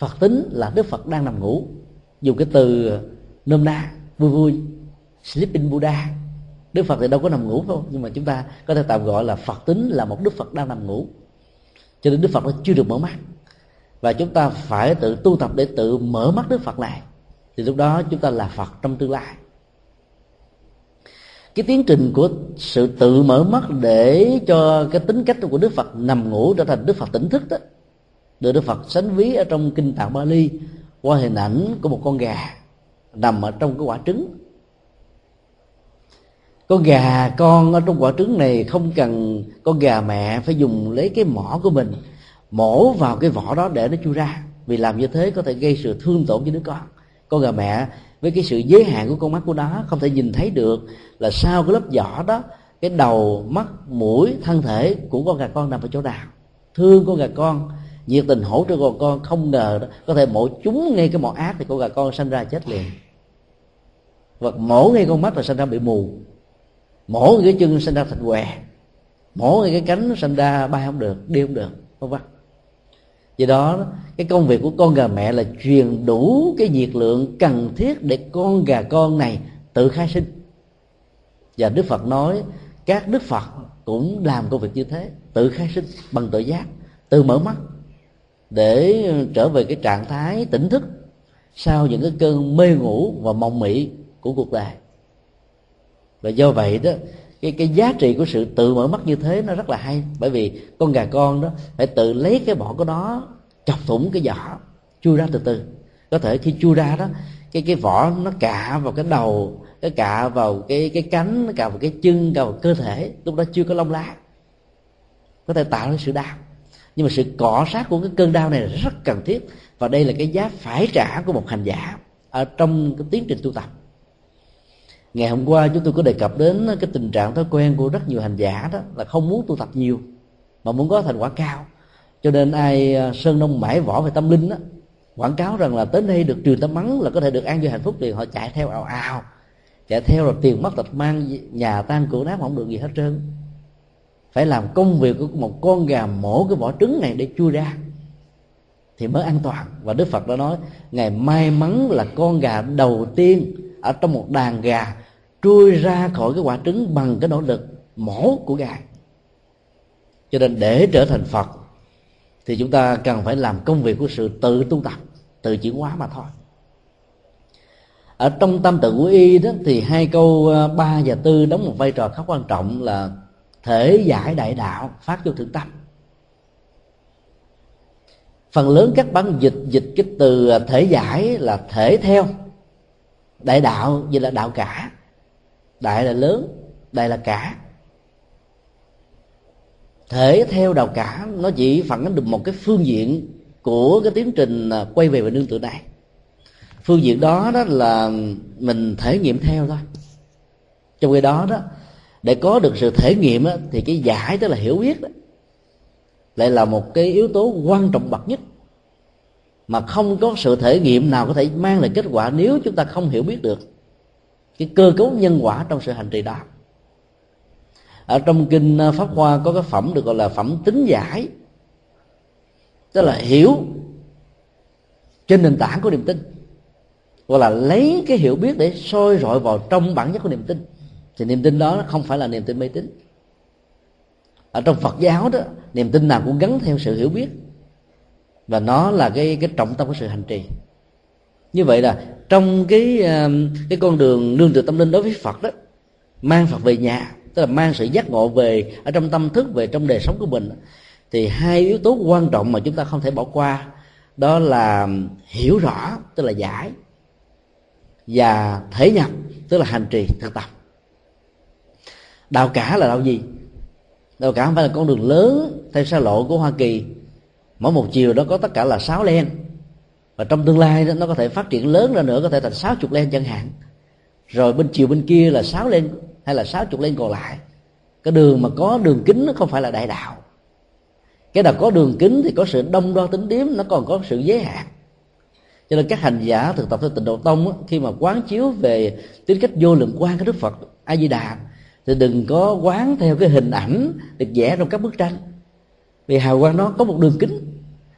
phật tính là đức phật đang nằm ngủ. Dùng cái từ ờ, nôm na, vui vui, sleeping buddha. Đức phật thì đâu có nằm ngủ không nhưng mà chúng ta có thể tạm gọi là phật tính là một đức phật đang nằm ngủ. Cho nên đức phật nó chưa được mở mắt. Và chúng ta phải tự tu tập để tự mở mắt đức phật này thì lúc đó chúng ta là phật trong tương lai. Cái tiến trình của sự tự mở mắt để cho cái tính cách của đức phật nằm ngủ trở thành đức phật tỉnh thức đó được đức phật sánh ví ở trong kinh tạng bali qua hình ảnh của một con gà nằm ở trong cái quả trứng. Con gà con ở trong quả trứng này không cần con gà mẹ phải dùng lấy cái mỏ của mình, mổ vào cái vỏ đó để nó chui ra. Vì làm như thế có thể gây sự thương tổn cho đứa con. Con gà mẹ với cái sự giới hạn của con mắt của nó không thể nhìn thấy được là sau cái lớp vỏ đó, cái đầu, mắt, mũi, thân thể của con gà con nằm ở chỗ nào. Thương con gà con nhiệt tình hỗ trợ con con không ngờ đó, có thể mổ chúng ngay cái mỏ ác thì con gà con sanh ra chết liền. Hoặc mổ ngay con mắt là sanh ra bị mù. Mổ cái chân sanh ra thành què. Mổ ngay cái cánh sanh ra bay không được đi không được không vâng do đó cái công việc của con gà mẹ là truyền đủ cái nhiệt lượng cần thiết để con gà con này tự khai sinh. Và đức phật nói các đức phật cũng làm công việc như thế tự khai sinh bằng tự giác tự mở mắt để trở về cái trạng thái tỉnh thức sau những cái cơn mê ngủ và mộng mị của cuộc đời. Và do vậy đó, cái cái giá trị của sự tự mở mắt như thế nó rất là hay. Bởi vì con gà con đó phải tự lấy cái bỏ của nó chọc thủng cái vỏ, chui ra từ từ. Có thể khi chui ra đó, cái cái vỏ nó cạ vào cái đầu nó cạ vào cái cái cánh nó cạ vào cái chân, cạ vào cơ thể, lúc đó chưa có lông lá. Có thể tạo ra sự đau nhưng mà sự cọ sát của cái cơn đau này là rất cần thiết. Và đây là cái giá phải trả của một hành giả ở trong cái tiến trình tu tập. Ngày hôm qua chúng tôi có đề cập đến cái tình trạng thói quen của rất nhiều hành giả đó, là không muốn tu tập nhiều, mà muốn có thành quả cao. Cho nên ai à, sơn đông mãi võ về tâm linh đó quảng cáo rằng là tới đây được truyền tâm mắng là có thể được an vui hạnh phúc thì họ chạy theo ào ào, chạy theo là tiền mất tật mang, nhà tan cửa nát không được gì hết trơn phải làm công việc của một con gà mổ cái vỏ trứng này để chui ra. Thì mới an toàn. Và đức phật đã nói, ngày may mắn là con gà đầu tiên ở trong một đàn gà trôi ra khỏi cái quả trứng bằng cái nỗ lực mổ của gà. Cho nên để trở thành phật, thì chúng ta cần phải làm công việc của sự tự tu tập, tự chuyển hóa mà thôi. Ở trong tâm tự của y đó, thì hai câu ờ, ba và tư đóng một vai trò khá quan trọng là thể giải đại đạo, phát vô thượng tâm. Phần lớn các bản dịch dịch cái từ à, thể giải là thể theo. Đại đạo như là đạo cả. Đại là lớn, đại là cả. Thể theo đạo cả, nó chỉ phản ánh được một cái phương diện của cái tiến trình à, quay về về nương tựa này. Phương diện đó đó là mình thể nghiệm theo thôi. Trong khi đó đó để có được sự thể nghiệm đó, thì cái giải tức là hiểu biết đó. Lại là một cái yếu tố quan trọng bậc nhất. Mà không có sự thể nghiệm nào có thể mang lại kết quả nếu chúng ta không hiểu biết được cái cơ cấu nhân quả trong sự hành trì đó. Ở trong kinh à, pháp hoa có cái phẩm được gọi là phẩm tính giải. Tức là hiểu trên nền tảng của niềm tin. Gọi là lấy cái hiểu biết để soi rọi vào trong bản chất của niềm tin thì niềm tin đó không phải là niềm tin mê tín. Ở trong Phật giáo đó, niềm tin nào cũng gắn theo sự hiểu biết. Và nó là cái cái trọng tâm của sự hành trì. Như vậy là trong cái um, cái con đường nương tựa tâm linh đối với Phật đó, mang Phật về nhà, tức là mang sự giác ngộ về, ở trong tâm thức về trong đời sống của mình, thì hai yếu tố quan trọng mà chúng ta không thể bỏ qua, đó là hiểu rõ, tức là giải, và thể nhập, tức là hành trì thực tập đạo cả là đạo gì? Đạo cả không phải là con đường lớn theo xa lộ của hoa kỳ. Mỗi một chiều đó có tất cả là sáu len. Và trong tương lai đó, nó có thể phát triển lớn ra nữa có thể thành sáu chục len chẳng hạn. Rồi bên chiều bên kia là sáu len hay là sáu chục len còn lại. Cái đường mà có đường kính nó không phải là đại đạo. Cái nào có đường kính thì có sự đông đo tính điếm nó còn có sự giới hạn. Cho nên các hành giả thực tập theo tịnh độ tông khi mà quán chiếu về tính cách vô lượng quan của đức phật a di đà thì đừng có quán theo cái hình ảnh được vẽ trong các bức tranh. Vì hào quang nó có một đường kính,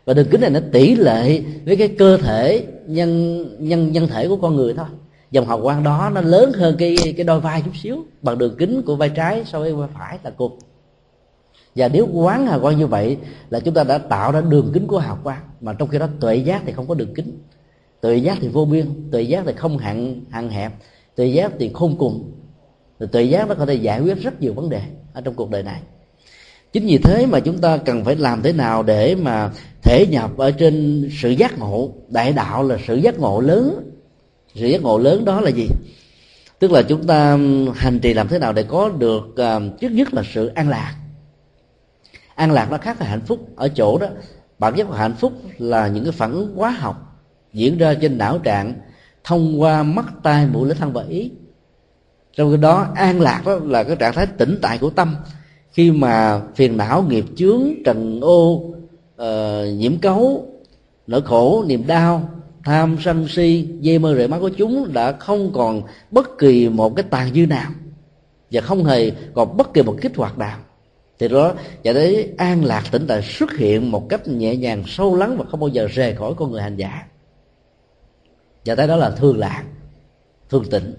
và đường kính này nó tỷ lệ với cái cơ thể nhân nhân nhân thể của con người thôi. Dòng hào quang đó nó lớn hơn cái cái đôi vai chút xíu, bằng đường kính của vai trái so với vai phải là cục và nếu quán hào quang như vậy là chúng ta đã tạo ra đường kính của hào quang, mà trong khi đó tuệ giác thì không có đường kính. Tuệ giác thì vô biên, tuệ giác thì không hạn hạn hẹp, tuệ giác thì không cùng tuệ giác nó có thể giải quyết rất nhiều vấn đề ở trong cuộc đời này. Chính vì thế mà chúng ta cần phải làm thế nào để mà thể nhập ở trên sự giác ngộ. Đại đạo là sự giác ngộ lớn. Sự giác ngộ lớn đó là gì? Tức là chúng ta hành trì làm thế nào để có được uh, trước nhất là sự an lạc. An lạc nó khác với hạnh phúc ở chỗ đó. Bản chất của hạnh phúc là những cái phản ứng hóa học diễn ra trên não trạng thông qua mắt tai mũi lưỡi thân và ý trong khi đó an lạc đó là cái trạng thái tĩnh tại của tâm. Khi mà phiền não nghiệp chướng trần ô uh, nhiễm cấu nỗi khổ niềm đau tham sân si dây mơ rễ mắt của chúng đã không còn bất kỳ một cái tàn dư nào và không hề còn bất kỳ một kích hoạt nào. Thì đó và đấy an lạc tĩnh tại xuất hiện một cách nhẹ nhàng sâu lắng và không bao giờ rời khỏi con người hành giả. Và tới đó là thương lạc thương tịnh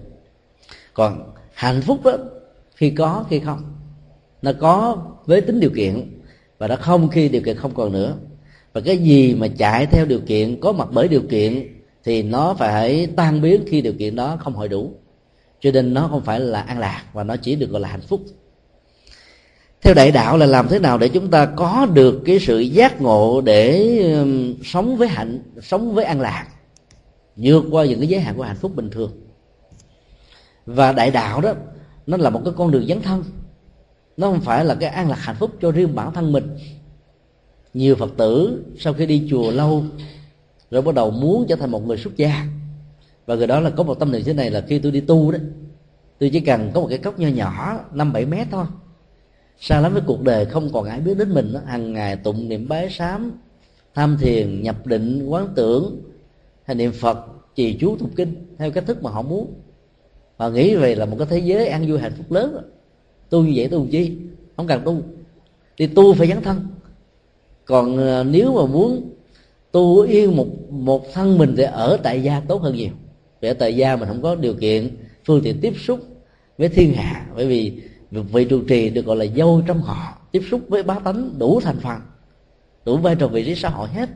còn hạnh phúc đó, khi có, khi không. Nó có với tính điều kiện, và nó không khi điều kiện không còn nữa. Và cái gì mà chạy theo điều kiện, có mặt bởi điều kiện, thì nó phải tan biến khi điều kiện đó không hội đủ. Cho nên nó không phải là an lạc và nó chỉ được gọi là hạnh phúc. Theo đại đạo là làm thế nào để chúng ta có được cái sự giác ngộ để sống với hạnh, sống với an lạc, vượt qua những cái giới hạn của hạnh phúc bình thường? Và đại đạo đó, nó là một cái con đường dấn thân. Nó không phải là cái an lạc hạnh phúc cho riêng bản thân mình. Nhiều phật tử sau khi đi chùa lâu, rồi bắt đầu muốn trở thành một người xuất gia. Và người đó là có một tâm niệm thế này là khi tôi đi tu đó, tôi chỉ cần có một cái cốc nho nhỏ, năm bảy mét thôi. Xa lắm với cuộc đời, không còn ai biết đến mình đó. hàng ngày tụng niệm bái sám, tham thiền, nhập định, quán tưởng hay niệm phật, trì chú tụng kinh theo cách thức mà họ muốn và nghĩ về là một cái thế giới an vui hạnh phúc lớn rồi. tu như vậy tu chi? Không cần tu. Thì tu phải dấn thân. Còn ờ, nếu mà muốn tu yên một một thân mình thì ở tại gia tốt hơn nhiều. Vì ở tại gia mình không có điều kiện, phương tiện tiếp xúc với thiên hạ. Bởi vì vị trụ trì được gọi là dâu trong họ. Tiếp xúc với bá tánh đủ thành phần, đủ vai trò vị trí xã hội hết.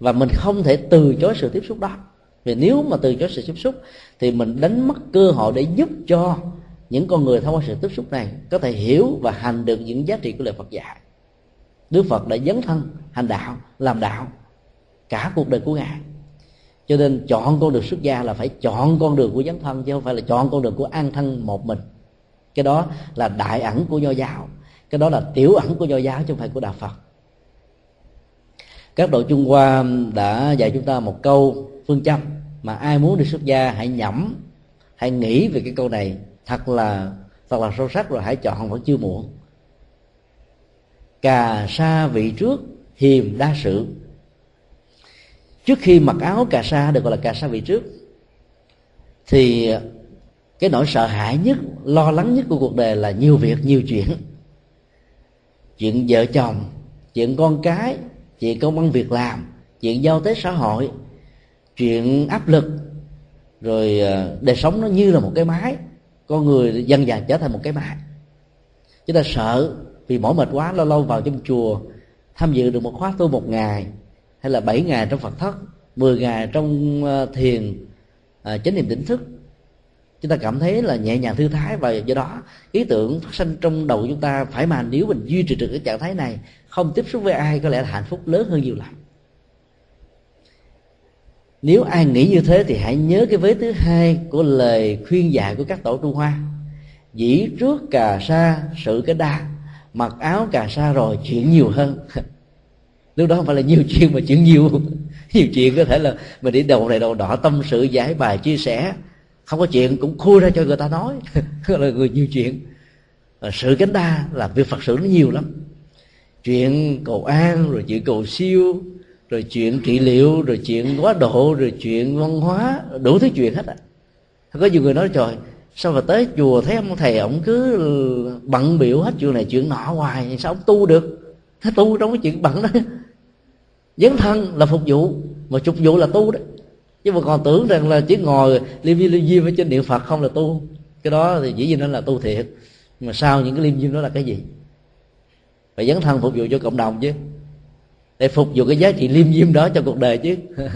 Và mình không thể từ chối sự tiếp xúc đó vì nếu mà từ chối sự tiếp xúc thì mình đánh mất cơ hội để giúp cho những con người thông qua sự tiếp xúc này có thể hiểu và hành được những giá trị của lời Phật dạy. Đức Phật đã dấn thân, hành đạo, làm đạo cả cuộc đời của ngài. Cho nên chọn con đường xuất gia là phải chọn con đường của dấn thân chứ không phải là chọn con đường của an thân một mình. Cái đó là đại ẩn của nho giáo, cái đó là tiểu ẩn của nho giáo chứ không phải của đạo phật các đội trung hoa đã dạy chúng ta một câu phương châm mà ai muốn đi xuất gia hãy nhẩm, hãy nghĩ về cái câu này. Thật là thật là sâu sắc rồi, hãy chọn vẫn chưa muộn. Cà sa vị trước, hiềm đa sự. Trước khi mặc áo cà sa, được gọi là cà sa vị trước, thì cái nỗi sợ hãi nhất, lo lắng nhất của cuộc đời là nhiều việc, nhiều chuyện. Chuyện vợ chồng, chuyện con cái chuyện công ăn việc làm chuyện giao tế xã hội chuyện áp lực rồi ờ, đời sống nó như là một cái máy con người dần dần trở thành một cái máy. Chúng ta sợ vì mỏi mệt quá lâu lâu vào trong chùa tham dự được một khóa tu một ngày hay là bảy ngày trong phật thất 10 ngày trong ờ, thiền à, chánh niệm tỉnh thức. Chúng ta cảm thấy là nhẹ nhàng thư thái và do đó ý tưởng phát sinh trong đầu chúng ta phải mà nếu mình duy trì được cái trạng thái này không tiếp xúc với ai, có lẽ là hạnh phúc lớn hơn nhiều lắm. Nếu ai nghĩ như thế thì hãy nhớ cái vế thứ hai của lời khuyên dạy của các tổ trung hoa. Dĩ trước cà sa, sự cái đa mặc áo cà sa rồi chuyện nhiều hơn. Lúc đó không phải là nhiều chuyện mà chuyện nhiều. Nhiều chuyện có thể là mình đi đầu này đầu đỏ tâm sự giải bài chia sẻ. Không có chuyện cũng khui ra cho người ta nói. Là người nhiều chuyện. Sự cánh đa là việc phật sự nó nhiều lắm chuyện cầu an, rồi chuyện cầu siêu, rồi chuyện trị liệu, rồi chuyện quá độ, rồi chuyện văn hóa, đủ thứ chuyện hết á có nhiều người nói, trời, sao mà tới chùa thấy ông thầy ông cứ bận biểu hết chuyện này, chuyện nọ hoài, sao ông tu được? Thế tu trong cái chuyện bận đó. Dấn thân là phục vụ, mà phục vụ là tu đấy chứ mà còn tưởng rằng là chỉ ngồi liêm diêm liêm diêm ở trên niệm phật không là tu. Cái đó thì dĩ nhiên nó là tu thiệt. Mà sau những cái liêm diêm đó là cái gì? Phải dấn thân phục vụ cho cộng đồng chứ. Để phục vụ cái giá trị liêm diêm đó cho cuộc đời chứ.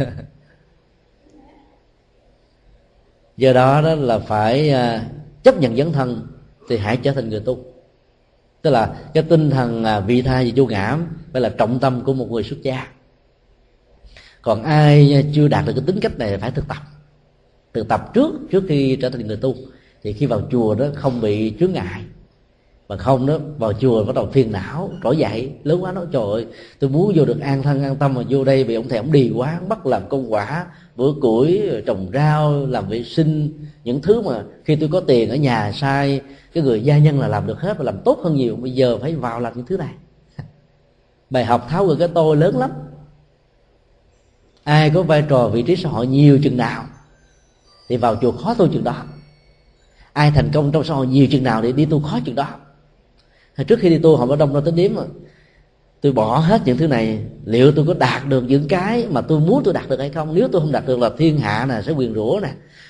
Do đó đó là phải à, chấp nhận dấn thân thì hãy trở thành người tu. Tức là cái tinh thần à, vị tha và vô ngã phải là trọng tâm của một người xuất gia. Còn ai chưa đạt được cái tính cách này phải thực tập. Thực tập trước trước khi trở thành người tu. Thì khi vào chùa đó không bị chướng ngại mà không đó, vào chùa bắt đầu phiền não, trỗi dậy, lớn quá nói, trời ơi, tôi muốn vô được an thân, an tâm mà vô đây, bị ông thầy ông đi quá bắt làm công quả, bữa củi, trồng rau, làm vệ sinh, những thứ mà khi tôi có tiền ở nhà sai, cái người gia nhân là làm được hết và làm tốt hơn nhiều, bây giờ phải vào làm những thứ này. Bài học tháo gỡ cái tôi lớn lắm. Ai có vai trò, vị trí xã hội nhiều chừng nào thì vào chùa khó tu chừng đó. Ai thành công trong xã hội nhiều chừng nào thì đi tu khó chừng đó trước khi đi tu, họ ở đông ra tính điếm mà. Tôi bỏ hết những thứ này, liệu tôi có đạt được những cái mà tôi muốn tôi đạt được hay không? Nếu tôi không đạt được là thiên hạ nè, sẽ quyền rủa nè,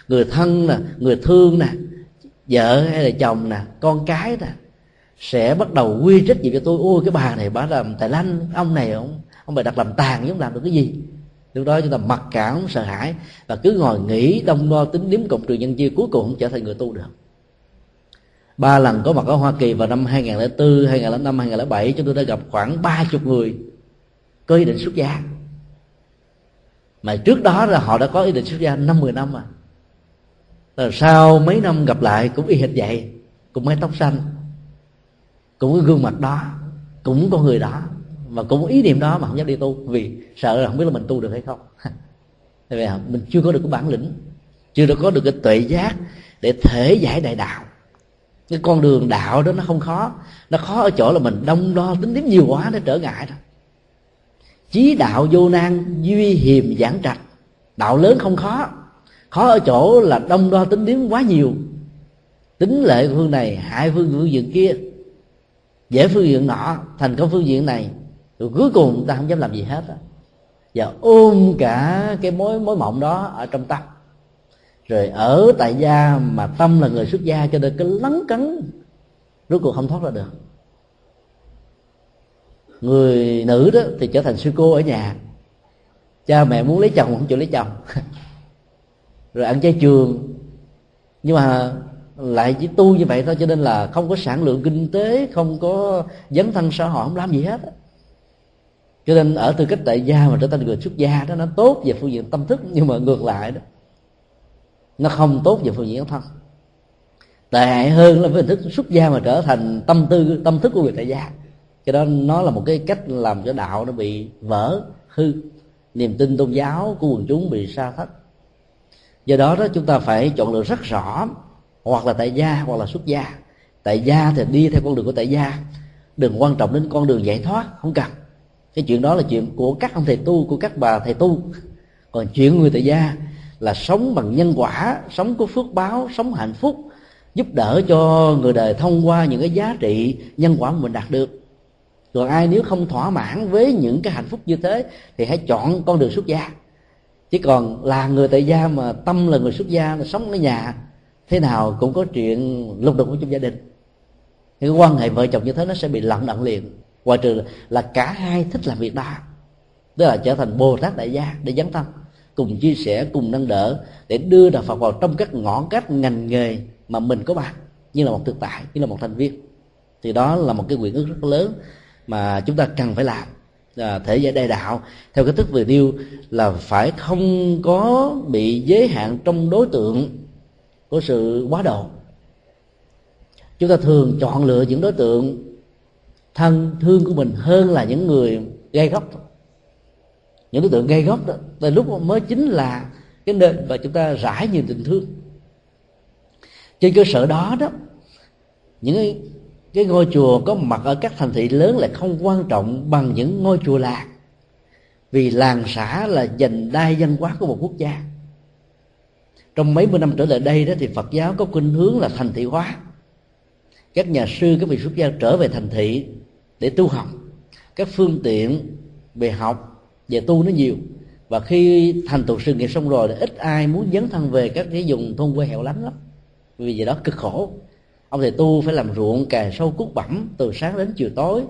người thân nè, người thương nè, vợ hay là chồng nè, con cái nè, sẽ bắt đầu quy trách gì cho tôi, ôi, cái bà này bà làm tài lanh, ông này ông ông bà đặt làm tàn giống làm được cái gì? Lúc đó chúng ta mặc cảm, sợ hãi và cứ ngồi nghĩ, đông đo tính điếm cộng trừ nhân chia cuối cùng không trở thành người tu được ba lần có mặt ở Hoa Kỳ vào năm 2004, 2005, 2007 chúng tôi đã gặp khoảng ba chục người có ý định xuất gia. Mà trước đó là họ đã có ý định xuất gia năm mười năm mà rồi sau mấy năm gặp lại cũng y hệt vậy cũng mái tóc xanh cũng cái gương mặt đó cũng con người đó mà cũng ý niệm đó mà không dám đi tu vì sợ là không biết là mình tu được hay không. Tại vì mình chưa có được cái bản lĩnh chưa được có được cái tuệ giác để thể giải đại đạo cái con đường đạo đó nó không khó. Nó khó ở chỗ là mình đông đo, tính điểm nhiều quá nó trở ngại đó. Chí đạo vô nan, duy hiềm giảng trạch. Đạo lớn không khó. Khó ở chỗ là đông đo, tính điểm quá nhiều. Tính lệ phương này, hại phương phương diện kia. Dễ phương diện nọ, thành công phương diện này, rồi cuối cùng ta không dám làm gì hết đó. và ôm cả cái mối mối mộng đó ở trong tâm rồi ở tại gia mà tâm là người xuất gia cho nên cái lắng cấn, rốt cuộc không thoát ra được. Người nữ đó thì trở thành sư cô ở nhà. Cha mẹ muốn lấy chồng không chịu lấy chồng. Rồi ăn chay trường. Nhưng mà lại chỉ tu như vậy thôi cho nên là không có sản lượng kinh tế, không có dấn thân xã hội, không làm gì hết cho nên ở tư cách tại gia mà trở thành người xuất gia đó, nó tốt về phương diện tâm thức nhưng mà ngược lại đó nó không tốt về phương diện thân. Tệ hại hơn là với hình thức xuất gia mà trở thành tâm tư, tâm thức của người tại gia. Cho đó nó là một cái cách làm cho đạo nó bị vỡ hư. Niềm tin tôn giáo của quần chúng bị sa thất. Do đó đó chúng ta phải chọn lựa rất rõ hoặc là tại gia hoặc là xuất gia. Tại gia thì đi theo con đường của tại gia. Đừng quan trọng đến con đường giải thoát, không cần. Cái chuyện đó là chuyện của các ông thầy tu, của các bà thầy tu. Còn chuyện người tại gia là sống bằng nhân quả, sống có phước báo, sống hạnh phúc, giúp đỡ cho người đời thông qua những cái giá trị nhân quả mà mình đạt được. Còn ai nếu không thỏa mãn với những cái hạnh phúc như thế, thì hãy chọn con đường xuất gia. Chứ còn là người tại gia mà tâm là người xuất gia, là sống ở nhà, thế nào cũng có chuyện lục đục trong gia đình. Cái quan hệ vợ chồng như thế nó sẽ bị lận đận liền. Ngoài trừ là cả hai thích làm việc đó, tức là trở thành bồ tát đại gia để dấn thân cùng chia sẻ cùng nâng đỡ để đưa đạo phật vào trong các ngõ cách ngành nghề mà mình có bằng. Như là một thực tại như là một thành viên. Thì đó là một cái quyền ước rất lớn mà chúng ta cần phải làm à, thể giải đại đạo. Theo cái thức vừa nêu là phải không có bị giới hạn trong đối tượng của sự quá độ. Chúng ta thường chọn lựa những đối tượng thân thương của mình hơn là những người gây gốc những đối tượng gây gốc đó từ lúc mới chính là cái nơi và chúng ta rải nhiều tình thương. Trên cơ sở đó đó những cái, cái ngôi chùa có mặt ở các thành thị lớn lại không quan trọng bằng những ngôi chùa làng. Vì làng xã là dành đai văn hóa của một quốc gia. Trong mấy mươi năm trở lại đây đó thì Phật giáo có khuynh hướng là thành thị hóa. Các nhà sư các vị xuất gia trở về thành thị để tu học. Các phương tiện về học về tu nó nhiều. Và khi thành tựu sự nghiệp xong rồi thì ít ai muốn dấn thân về các cái vùng thôn quê hẻo lánh lắm. Vì vậy đó, cực khổ. Ông thầy tu phải làm ruộng, cày sâu cút bẩm từ sáng đến chiều tối.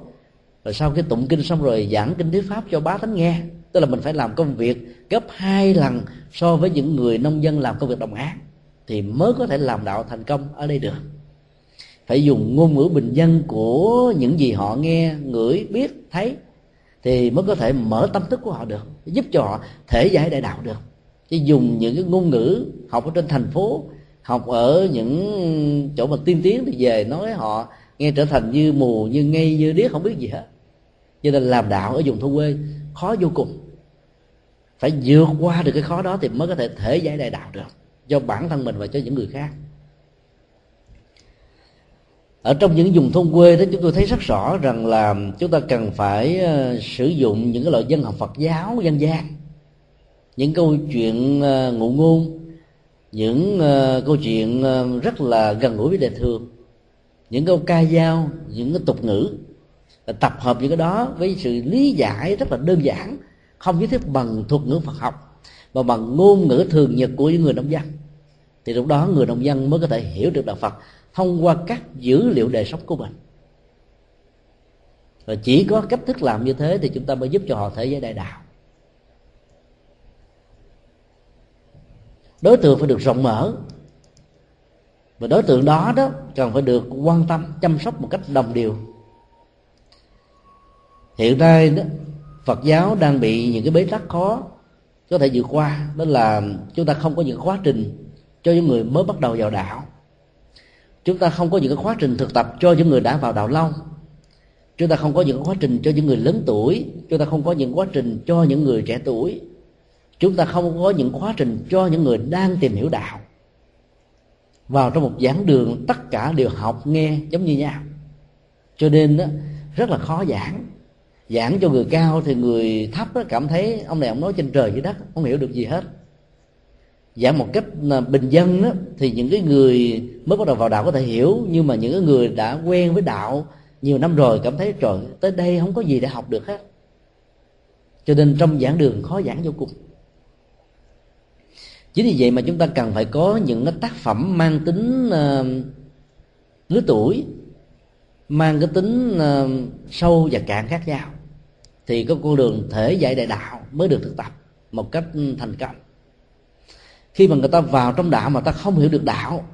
Rồi sau khi tụng kinh xong rồi giảng kinh thuyết pháp cho bá tánh nghe. Tức là mình phải làm công việc gấp hai lần so với những người nông dân làm công việc đồng áng. Thì mới có thể làm đạo thành công ở đây được. Phải dùng ngôn ngữ bình dân của những gì họ nghe, ngửi, biết, thấy thì mới có thể mở tâm thức của họ được, giúp cho họ thể giải đại đạo được. Chứ dùng những cái ngôn ngữ học ở trên thành phố, học ở những chỗ mà tiên tiến thì về nói họ nghe trở thành như mù, như ngây, như điếc, không biết gì hết. Cho nên làm đạo ở vùng thôn quê, khó vô cùng. Phải vượt qua được cái khó đó thì mới có thể thể giải đại đạo được, cho bản thân mình và cho những người khác ở trong những vùng thôn quê đó, chúng tôi thấy rất rõ rằng là chúng ta cần phải ờ, sử dụng những cái loại dân học Phật giáo, dân gian. Những câu chuyện ờ, ngụ ngôn, những ờ, câu chuyện rất là gần gũi với đời thường. Những câu ca dao, những cái tục ngữ tập hợp những cái đó với sự lý giải rất là đơn giản, không nhất thiết bằng thuật ngữ Phật học, mà bằng ngôn ngữ thường nhật của những người nông dân. Thì lúc đó người nông dân mới có thể hiểu được đạo Phật thông qua các dữ liệu đời sống của mình. Và chỉ có cách thức làm như thế thì chúng ta mới giúp cho họ thể giới đại đạo. Đối tượng phải được rộng mở. Và đối tượng đó đó cần phải được quan tâm, chăm sóc một cách đồng đều. Hiện nay đó, Phật giáo đang bị những cái bế tắc khó có thể vượt qua. Đó là chúng ta không có những quá trình cho những người mới bắt đầu vào đạo chúng ta không có những cái quá trình thực tập cho những người đã vào đạo lâu chúng ta không có những quá trình cho những người lớn tuổi. Chúng ta không có những quá trình cho những người trẻ tuổi. Chúng ta không có những quá trình cho những người đang tìm hiểu đạo. Vào trong một giảng đường tất cả đều học nghe giống như nhau. Cho nên đó, rất là khó giảng. Giảng cho người cao thì người thấp đó cảm thấy ông này ông nói trên trời dưới đất không hiểu được gì hết giảng một cách à, bình dân đó, thì những cái người mới bắt đầu vào đạo có thể hiểu nhưng mà những cái người đã quen với đạo nhiều năm rồi cảm thấy trời tới đây không có gì để học được hết. Cho nên trong giảng đường khó giảng vô cùng. Chính vì vậy mà chúng ta cần phải có những cái tác phẩm mang tính uh, lứa tuổi mang cái tính uh, sâu và cạn khác nhau thì có con đường thể giải đại đạo mới được thực tập một cách thành công khi mà người ta vào trong đạo mà ta không hiểu được đạo,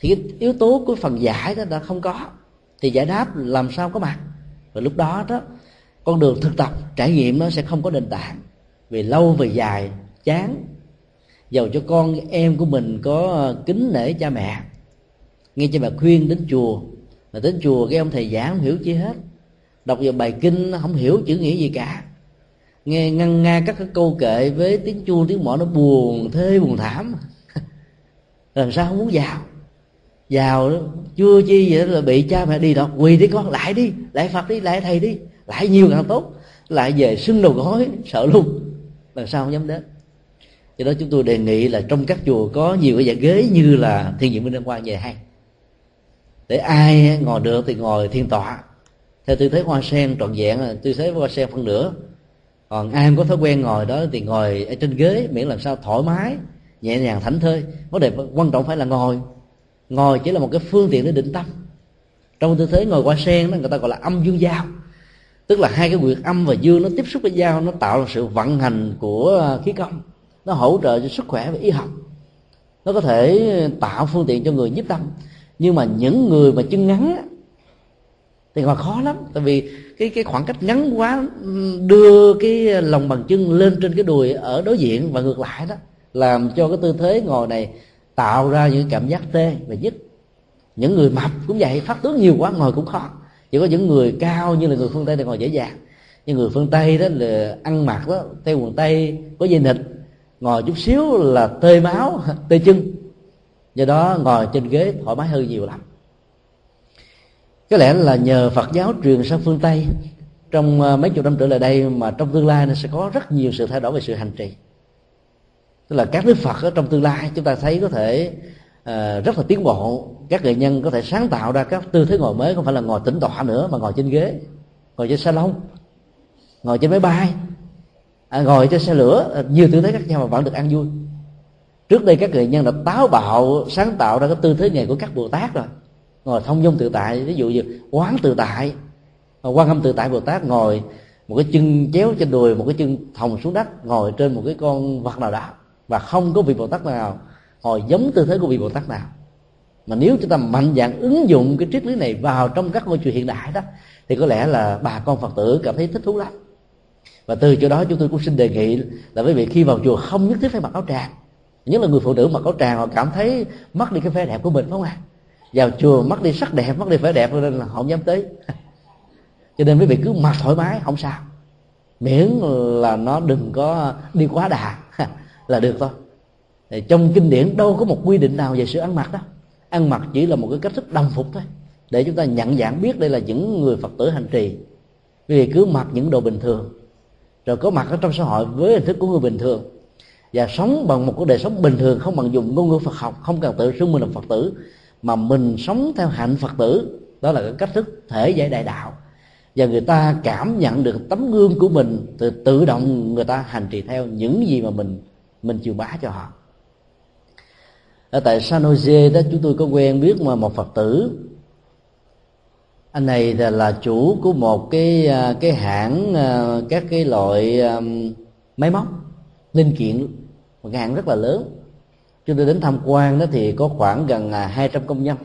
thì cái yếu tố của phần giải đó đã không có. Thì giải đáp làm sao có mặt? Và lúc đó đó, con đường thực tập, trải nghiệm nó sẽ không có nền tảng. Vì lâu về dài, chán. Dầu cho con, em của mình có ờ, kính nể cha mẹ, nghe cha mẹ khuyên đến chùa, mà đến chùa cái ông thầy giảng không hiểu chi hết. Đọc vào bài kinh, không hiểu chữ nghĩa gì cả nghe ngăn nga các cái câu kệ với tiếng chuông, tiếng mõ nó buồn, thê buồn thảm. Làm sao không muốn vào? Vào chưa chi vậy là bị cha mẹ đi đọc quỳ đi con, lại đi, lại phật đi, lại thầy đi. Lại nhiều càng tốt, lại về sưng đầu gối, sợ luôn. Làm sao không dám đến? Do đó chúng tôi đề nghị là trong các chùa có nhiều cái dạng ghế như là thiên diện minh đăng Quang về hay để ai ngồi được thì ngồi thiên tọa. Theo tư thế hoa sen trọn vẹn, tư thế hoa sen phân nửa còn ai không có thói quen ngồi đó thì ngồi ở trên ghế, miễn làm sao thoải mái, nhẹ nhàng thảnh thơi. Vấn đề quan trọng phải là ngồi. Ngồi chỉ là một cái phương tiện để định tâm. Trong tư thế ngồi qua sen đó, người ta gọi là âm dương giao. Tức là hai cái quyệt âm và dương nó tiếp xúc với nhau, nó tạo ra sự vận hành của à, khí công. Nó hỗ trợ cho sức khỏe và y học. Nó có thể tạo phương tiện cho người nhiếp tâm. Nhưng mà những người mà chân ngắn thì còn khó lắm. Tại vì cái cái khoảng cách ngắn quá, đưa cái lòng bằng chân lên trên cái đùi ở đối diện và ngược lại đó, làm cho cái tư thế ngồi này tạo ra những cảm giác tê và nhức. Những người mập cũng vậy, phát tướng nhiều quá ngồi cũng khó. Chỉ có những người cao như là người phương tây thì ngồi dễ dàng. Nhưng người phương tây đó là ăn mặc đó, theo quần tây có dây nịt, ngồi chút xíu là tê máu, tê chân. Do đó ngồi trên ghế thoải mái hơn nhiều lắm có lẽ là nhờ Phật giáo truyền sang phương Tây trong ờ, mấy chục năm trở lại đây mà trong tương lai nó sẽ có rất nhiều sự thay đổi về sự hành trì. Tức là các đức Phật ở trong tương lai chúng ta thấy có thể uh, rất là tiến bộ. Các nghệ nhân có thể sáng tạo ra các tư thế ngồi mới không phải là ngồi tĩnh tọa nữa mà ngồi trên ghế ngồi trên salon ngồi trên máy bay à, ngồi trên xe lửa nhiều tư thế khác nhau mà vẫn được ăn vui. Trước đây các nghệ nhân đã táo bạo sáng tạo ra cái tư thế nghề của các bồ tát rồi ngồi thông dung tự tại, ví dụ như quán tự tại. Ờ, quan âm tự tại bồ tát ngồi một cái chân chéo trên đùi, một cái chân thòng xuống đất, ngồi trên một cái con vật nào đó. Và không có vị bồ tát nào ngồi giống tư thế của vị bồ tát nào. Mà nếu chúng ta mạnh dạn ứng dụng cái triết lý này vào trong các ngôi chùa hiện đại đó, thì có lẽ là bà con phật tử cảm thấy thích thú lắm. Và từ chỗ đó chúng tôi cũng xin đề nghị là quý vị khi vào chùa không nhất thiết phải mặc áo tràng. Nhất là người phụ nữ mặc áo tràng, họ cảm thấy mất đi cái vẻ đẹp của mình, phải không ạ? à? Vào chùa mất đi sắc đẹp mất đi vẻ đẹp, nên là họ không dám tới. Cho nên quý vị cứ mặc thoải mái, không sao. Miễn là nó đừng có đi quá đà, là được thôi. Thì trong kinh điển đâu có một quy định nào về sự ăn mặc đó. Ăn mặc chỉ là một cái cách thức đồng phục thôi, để chúng ta nhận dạng biết đây là những người phật tử hành trì. Vì cứ mặc những đồ bình thường, rồi có mặt ở trong xã hội với hình thức của người bình thường. Và sống bằng một cái đời sống bình thường, không bằng dùng ngôn ngữ Phật học, không cần tự xưng mình là Phật tử mà mình sống theo hạnh Phật tử. Đó là cái cách thức thể giải đại đạo. Và người ta cảm nhận được tấm gương của mình từ tự động người ta hành trì theo những gì mà mình mình chịu bá cho họ. Ở tại San Jose đó chúng tôi có quen biết mà một Phật tử. Anh này là, là chủ của một cái à, cái hãng à, các cái loại um, máy móc linh kiện. Một cái hãng rất là lớn chúng tôi đến tham quan đó thì có khoảng gần à, 200 công nhân.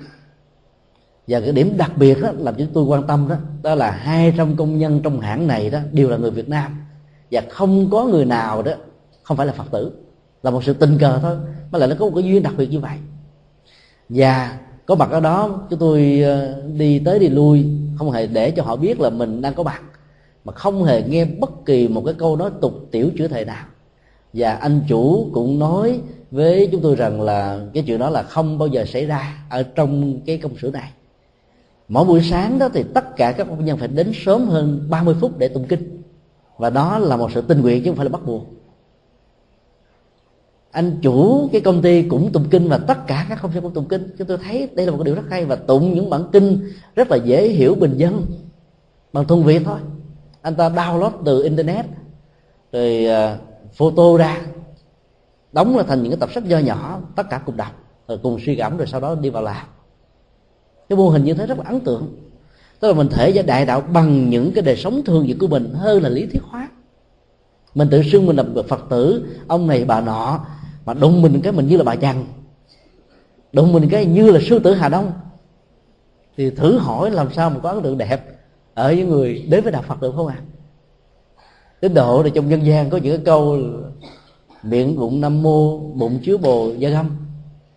Và cái điểm đặc biệt đó làm chúng tôi quan tâm đó đó là 200 công nhân trong hãng này đó đều là người Việt Nam. Và không có người nào đó, không phải là Phật tử, là một sự tình cờ thôi, mà lại nó có một cái duyên đặc biệt như vậy. Và có mặt ở đó, chúng tôi ờ, đi tới đi lui, không hề để cho họ biết là mình đang có mặt, mà không hề nghe bất kỳ một cái câu nói tục tiểu chữa thầy nào và anh chủ cũng nói với chúng tôi rằng là cái chuyện đó là không bao giờ xảy ra ở trong cái công sở này. Mỗi buổi sáng đó thì tất cả các công nhân phải đến sớm hơn 30 phút để tụng kinh. Và đó là một sự tình nguyện chứ không phải là bắt buộc. Anh chủ cái công ty cũng tụng kinh và tất cả các công nhân cũng tụng kinh. Chúng tôi thấy đây là một cái điều rất hay và tụng những bản kinh rất là dễ hiểu bình dân, bằng thuần việt thôi. Anh ta download từ internet, rồi à, photo ra, đóng ra thành những cái tập sách nho nhỏ, tất cả cùng đọc, rồi cùng suy gẫm, rồi sau đó đi vào làm. Cái mô hình như thế rất là ấn tượng. Tức là mình thể ra đại đạo bằng những cái đời sống thường nhật của mình hơn là lý thuyết hóa. Mình tự xưng mình là phật tử, ông này bà nọ, mà đụng mình cái mình như là bà chằn đụng mình cái như là sư tử hà đông. Thì thử hỏi làm sao mà có ấn tượng đẹp ở với người đến với đạo phật được không ạ? à? Đến độ thì trong dân gian có những cái câu miệng bụng nam mô, bụng chứa bồ, gia âm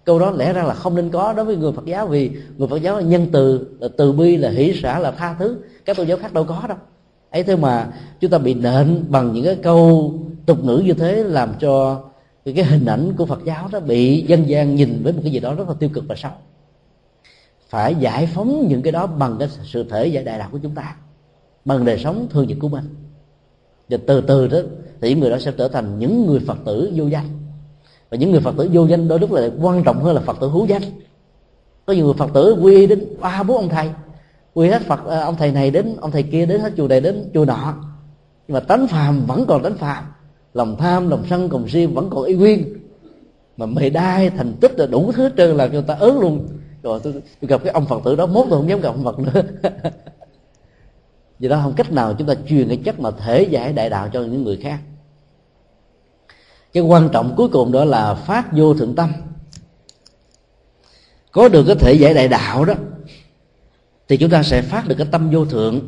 câu đó lẽ ra là không nên có đối với người phật giáo vì người phật giáo là nhân từ, là từ bi, là hỷ xã, là tha thứ. Các tôn giáo khác đâu có đâu. Ấy thế mà chúng ta bị nện bằng những cái câu tục ngữ như thế làm cho cái hình ảnh của phật giáo đó bị dân gian nhìn với một cái gì đó rất là tiêu cực và xấu. Phải giải phóng những cái đó bằng cái sự thể giải đại đạo của chúng ta, bằng đời sống thường nhật của mình và từ từ đó thì người đó sẽ trở thành những người phật tử vô danh. Và những người phật tử vô danh đôi lúc là quan trọng hơn là phật tử hữu danh. Có nhiều người phật tử quy đến ba bốn ông thầy. Quy hết phật à, ông thầy này đến ông thầy kia đến hết chùa này đến chùa nọ. Nhưng mà tánh phàm vẫn còn tánh phàm. Lòng tham lòng sân cùng si vẫn còn y nguyên. Mà mày đai thành tích là đủ thứ trơn là cho người ta ớn luôn. Rồi tôi, tôi gặp cái ông phật tử đó mốt tôi không dám gặp ông phật nữa. vì đó, không cách nào chúng ta truyền cái chất mà thể giải đại đạo cho những người khác. Cái quan trọng cuối cùng đó là phát vô thượng tâm. Có được cái thể giải đại đạo đó, thì chúng ta sẽ phát được cái tâm vô thượng.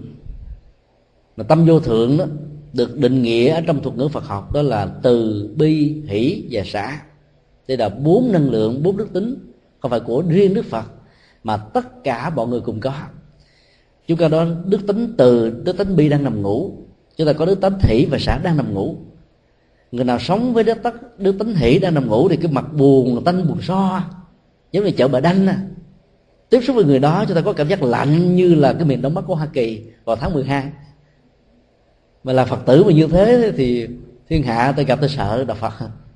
Mà tâm vô thượng đó được định nghĩa ở trong thuật ngữ Phật học, đó là từ, bi, hỷ và xã đây là bốn năng lượng, bốn đức tính, không phải của riêng Đức Phật, mà tất cả mọi người cùng có chúng ta đó đức tính từ đức tính bi đang nằm ngủ. Chúng ta có đức tính thủy và xã đang nằm ngủ. Người nào sống với đức, tắc, đức tính hỷ đang nằm ngủ thì cái mặt buồn tanh buồn so. Giống như chợ bà đanh à. tiếp xúc với người đó chúng ta có cảm giác lạnh như là cái miền đông bắc của hoa kỳ vào tháng 12 mà là phật tử mà như thế thì thiên hạ tôi gặp tôi sợ đạo phật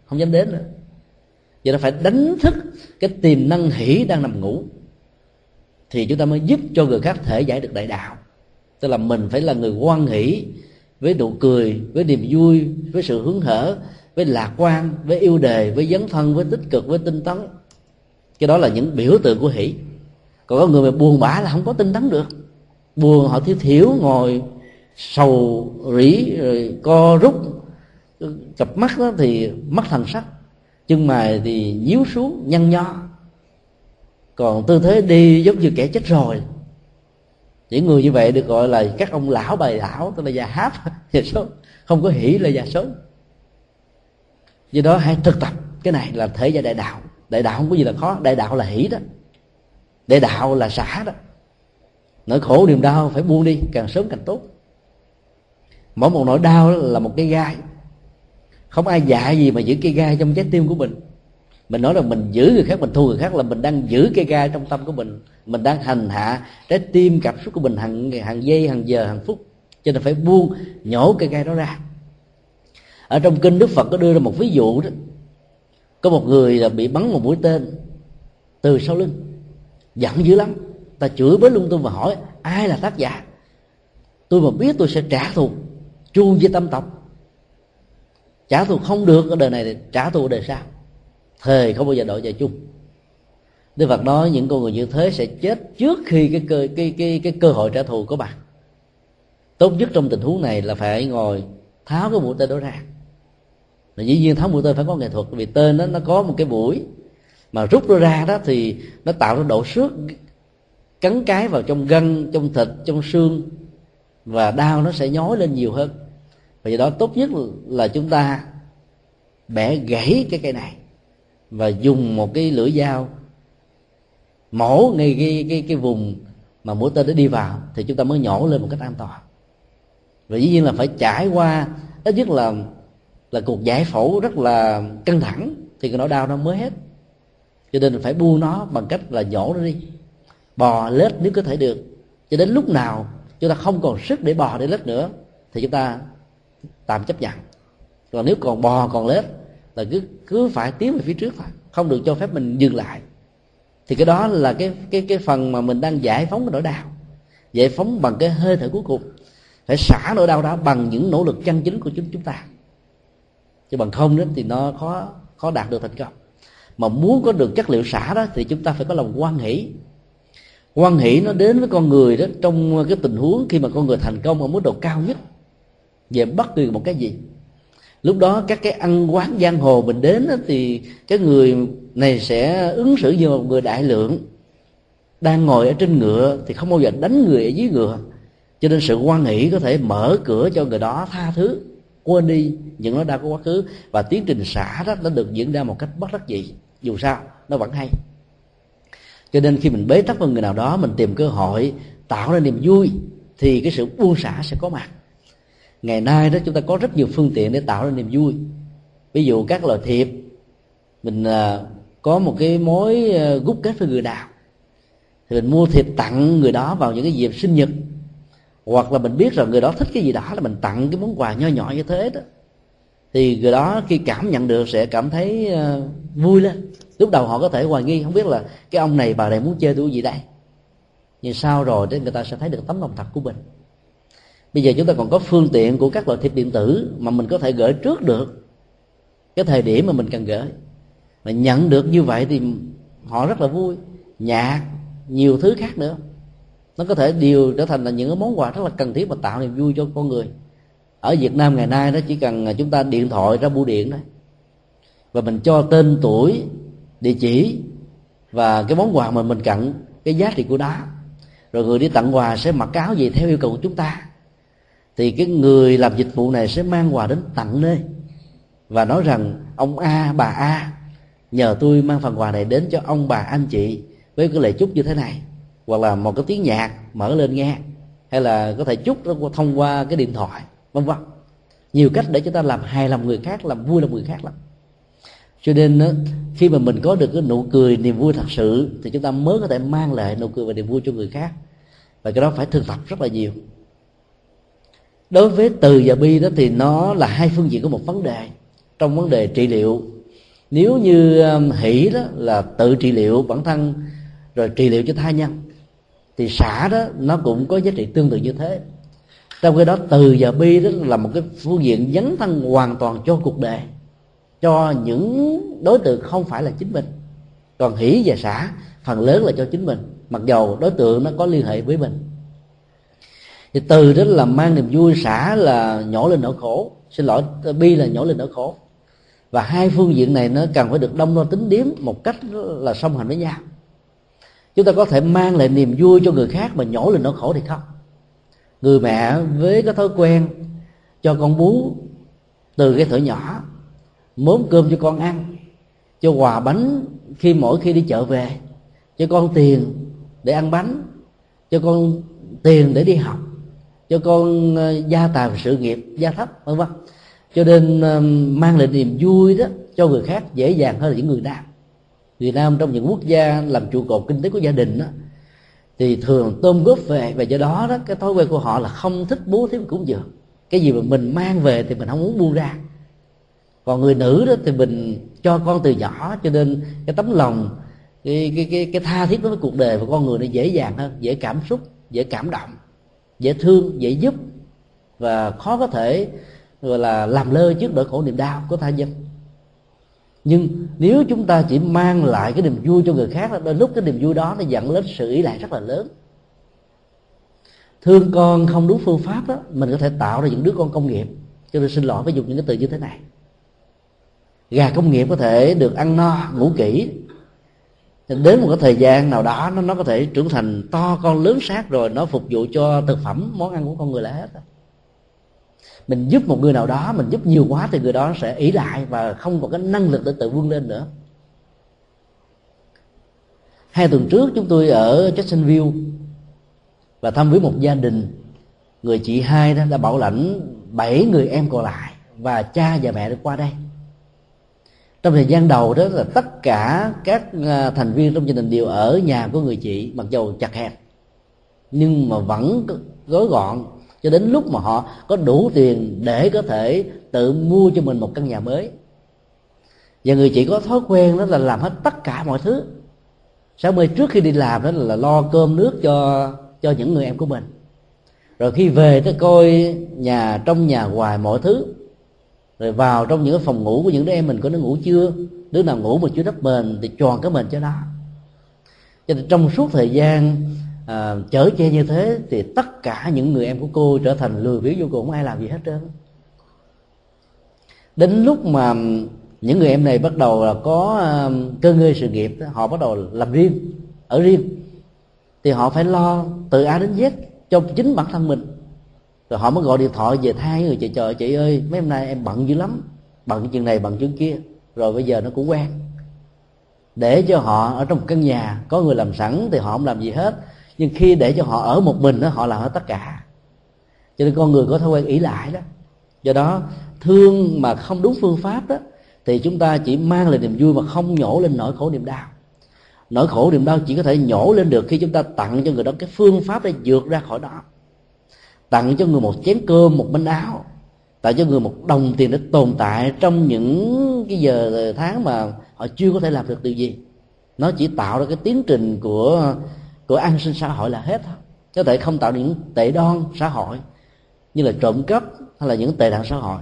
không dám đến nữa. Vậy nó phải đánh thức cái tiềm năng hỷ đang nằm ngủ thì chúng ta mới giúp cho người khác thể giải được đại đạo. Tức là mình phải là người quan hỷ với nụ cười, với niềm vui, với sự hứng hở, với lạc quan, với yêu đề, với dấn thân, với tích cực, với tinh tấn. Cái đó là những biểu tượng của hỷ. Còn có người mà buồn bã là không có tinh tấn được. Buồn họ thiếu thiểu ngồi sầu rỉ rồi co rút. Cặp mắt đó thì mất thần sắc, chân mày thì nhíu xuống, nhăn nho còn tư thế đi giống như kẻ chết rồi. Những người như vậy được gọi là các ông lão bài lão, tức là già háp già số. Không có hỉ là già số. Do đó hãy thực tập. Cái này là thể gia đại đạo. Đại đạo không có gì là khó. Đại đạo là hỷ đó. Đại đạo là xả đó. Nỗi khổ niềm đau phải buông đi, càng sớm càng tốt. Mỗi một nỗi đau là một cái gai. Không ai dạy gì mà giữ cái gai trong trái tim của mình mình nói là mình giữ người khác, mình thua người khác là mình đang giữ cây gai trong tâm của mình. Mình đang hành hạ trái tim, cảm xúc của mình hàng hàng giây, hàng giờ, hàng phút. Cho nên phải buông, nhổ cây gai đó ra. Ở trong kinh đức phật có đưa ra một ví dụ đó. Có một người là bị bắn một mũi tên từ sau lưng. Giận dữ lắm. Ta chửi bới lung tung và hỏi, ai là tác giả? Tôi mà biết tôi sẽ trả thù chu với tâm tộc. Trả thù không được ở đời này thì trả thù ở đời sau thề không bao giờ đổi về chung. Đức Phật nói những con người như thế sẽ chết trước khi cái cơ cái cái cái cơ hội trả thù có bạn. Tốt nhất trong tình huống này là phải ngồi tháo cái mũi tên đó ra. Mà dĩ nhiên tháo mũi tên phải có nghệ thuật vì tên đó nó có một cái mũi mà rút nó ra đó thì nó tạo ra độ xước cắn cái vào trong gân, trong thịt, trong xương và đau nó sẽ nhói lên nhiều hơn. Và do đó tốt nhất là chúng ta bẻ gãy cái cây này và dùng một cái lưỡi dao mổ ngay cái cái cái vùng mà mũi tên nó đi vào, thì chúng ta mới nhổ lên một cách an toàn. Và dĩ nhiên là phải trải qua, ít nhất là là cuộc giải phẫu rất là căng thẳng, thì cái nỗi đau nó mới hết. Cho nên phải buông nó bằng cách là nhổ nó đi, bò lết nếu có thể được. Cho đến lúc nào chúng ta không còn sức để bò để lết nữa, thì chúng ta tạm chấp nhận. Còn nếu còn bò còn lết là cứ cứ phải tiến về phía trước thôi. Không được cho phép mình dừng lại. Thì cái đó là cái cái cái phần mà mình đang giải phóng cái nỗi đau. Giải phóng bằng cái hơi thở cuối cùng. Phải xả nỗi đau đó bằng những nỗ lực chân chính của chúng chúng ta. Chứ bằng không đó thì nó khó khó đạt được thành công. Mà muốn có được chất liệu xả đó thì chúng ta phải có lòng quan hỷ. Quan hỷ nó đến với con người đó trong cái tình huống khi mà con người thành công ở mức độ cao nhất. Về bất kỳ một cái gì lúc đó các cái ăn quán giang hồ mình đến đó, thì cái người này sẽ ứng xử như một người đại lượng. Đang ngồi ở trên ngựa thì không bao giờ đánh người ở dưới ngựa. Cho nên sự quan nghĩ có thể mở cửa cho người đó tha thứ quên đi những nó đã có quá khứ. Và tiến trình xả đó nó được diễn ra một cách bất đắc dĩ. Dù sao nó vẫn hay. Cho nên khi mình bế tắc với người nào đó mình tìm cơ hội tạo ra niềm vui thì cái sự buông xả sẽ có mặt ngày nay đó chúng ta có rất nhiều phương tiện để tạo ra niềm vui. Ví dụ các loại thiệp, mình à, có một cái mối à, gút kết với người nào, thì mình mua thiệp tặng người đó vào những cái dịp sinh nhật. Hoặc là mình biết rằng người đó thích cái gì đó là mình tặng cái món quà nho nhỏ như thế đó. Thì người đó khi cảm nhận được sẽ cảm thấy à, vui lên. Lúc đầu họ có thể hoài nghi, không biết là cái ông này, bà này muốn chơi tôi gì đây. Nhưng sau rồi thì người ta sẽ thấy được tấm lòng thật của mình bây giờ chúng ta còn có phương tiện của các loại thiệp điện tử mà mình có thể gửi trước được. Cái thời điểm mà mình cần gửi. Mà nhận được như vậy thì họ rất là vui. Nhạc, nhiều thứ khác nữa. Nó có thể điều trở thành là những món quà rất là cần thiết và tạo niềm vui cho con người. Ở Việt Nam ngày nay đó, chỉ cần chúng ta điện thoại ra bưu điện thôi và mình cho tên tuổi, địa chỉ, và cái món quà mà mình cần, cái giá trị của nó, rồi người đi tặng quà sẽ mặc áo gì theo yêu cầu của chúng ta thì cái người làm dịch vụ này sẽ mang quà đến tặng nơi và nói rằng, ông a, bà a, nhờ tôi mang phần quà này đến cho ông bà anh chị với cái lời chúc như thế này. Hoặc là một cái tiếng nhạc mở lên nghe. Hay là có thể chúc thông qua cái điện thoại, vân vân. Nhiều cách để chúng ta làm hài lòng người khác, làm vui lòng người khác lắm. Cho nên khi mà mình có được cái nụ cười niềm vui thật sự, thì chúng ta mới có thể mang lại nụ cười và niềm vui cho người khác. Và cái đó phải thực tập rất là nhiều đối với từ và bi đó thì nó là hai phương diện của một vấn đề. Trong vấn đề trị liệu, nếu như um, hỷ đó là tự trị liệu bản thân rồi trị liệu cho tha nhân, thì xả đó nó cũng có giá trị tương tự như thế. Trong khi đó, từ và bi đó là một cái phương diện dấn thân hoàn toàn cho cuộc đời, cho những đối tượng không phải là chính mình. Còn hỷ và xả, phần lớn là cho chính mình, mặc dầu đối tượng nó có liên hệ với mình thì từ đó là mang niềm vui xả là nhỏ lên nỗi khổ. Xin lỗi, bi là nhỏ lên nỗi khổ. Và hai phương diện này nó cần phải được đông đo tính điếm một cách là song hành với nhau. Chúng ta có thể mang lại niềm vui cho người khác mà nhỏ lên nỗi khổ thì không. Người mẹ với cái thói quen cho con bú từ cái tuổi nhỏ, mớm cơm cho con ăn, cho quà bánh khi mỗi khi đi chợ về, cho con tiền để ăn bánh, cho con tiền để đi học cho con ờ, gia tài sự nghiệp gia thấp vân vân. Cho nên ờ, mang lại niềm vui đó cho người khác dễ dàng hơn là những người nam. Người nam trong những quốc gia làm trụ cột kinh tế của gia đình đó, thì thường tôm góp về và do đó đó cái thói quen của họ là không thích bố thí cúng dường. Cái gì mà mình mang về thì mình không muốn buông ra. Còn người nữ đó thì mình cho con từ nhỏ cho nên cái tấm lòng cái cái cái, cái tha thiết đối với cuộc đời và con người nó dễ dàng hơn dễ cảm xúc dễ cảm động dễ thương, dễ giúp và khó có thể, gọi là, làm lơ trước nỗi khổ niềm đau của tha nhân. Nhưng nếu chúng ta chỉ mang lại cái niềm vui cho người khác, đôi lúc cái niềm vui đó nó dẫn đến sự ý lại rất là lớn. Thương con không đúng phương pháp đó, mình có thể tạo ra những đứa con công nghiệp. Cho nên xin lỗi phải dùng những cái từ như thế này. Gà công nghiệp có thể được ăn no, ngủ kỹ đến một cái thời gian nào đó, nó nó có thể trưởng thành to con lớn sát rồi, nó phục vụ cho thực phẩm, món ăn của con người là hết mình giúp một người nào đó, mình giúp nhiều quá thì người đó sẽ ý lại và không có cái năng lực để tự vươn lên nữa. Hai tuần trước, chúng tôi ở Jacksonville và thăm với một gia đình. Người chị hai đó đã bảo lãnh bảy người em còn lại và cha và mẹ được qua đây trong thời gian đầu đó là tất cả các ờ, thành viên trong gia đình đều ở nhà của người chị, mặc dầu chặt hẹp. Nhưng mà vẫn gói gọn, cho đến lúc mà họ có đủ tiền để có thể tự mua cho mình một căn nhà mới. Và người chị có thói quen đó là làm hết tất cả mọi thứ. Sáng mai trước khi đi làm đó là lo cơm nước cho cho những người em của mình. Rồi khi về tới coi nhà, trong nhà ngoài mọi thứ rồi vào trong những cái phòng ngủ của những đứa em mình có nó ngủ chưa? Đứa nào ngủ mà chưa đắp mền thì tròn cái mền cho nó. Cho nên trong suốt thời gian à, chở che như thế thì tất cả những người em của cô trở thành lười biếng vô cùng không ai làm gì hết trơn. Đến lúc mà những người em này bắt đầu là có à, cơ ngơi sự nghiệp họ bắt đầu làm riêng ở riêng thì họ phải lo từ a đến z cho chính bản thân mình rồi họ mới gọi điện thoại về thay người chị chờ chị ơi, mấy hôm nay em bận dữ lắm, bận chuyện này, bận chuyện kia. Rồi bây giờ nó cũng quen. Để cho họ ở trong một căn nhà, có người làm sẵn thì họ không làm gì hết. Nhưng khi để cho họ ở một mình đó họ làm hết tất cả. Cho nên con người có thói quen ý lại đó. Do đó, thương mà không đúng phương pháp đó thì chúng ta chỉ mang lại niềm vui mà không nhổ lên nỗi khổ niềm đau. Nỗi khổ niềm đau chỉ có thể nhổ lên được khi chúng ta tặng cho người đó cái phương pháp để vượt ra khỏi đó tặng cho người một chén cơm, một bánh áo, tặng cho người một đồng tiền để tồn tại trong những cái giờ tháng mà họ chưa có thể làm được điều gì. Nó chỉ tạo ra cái tiến trình của của an sinh xã hội là hết thôi. Có thể không tạo những tệ đoan xã hội, như là trộm cắp hay là những tệ nạn xã hội.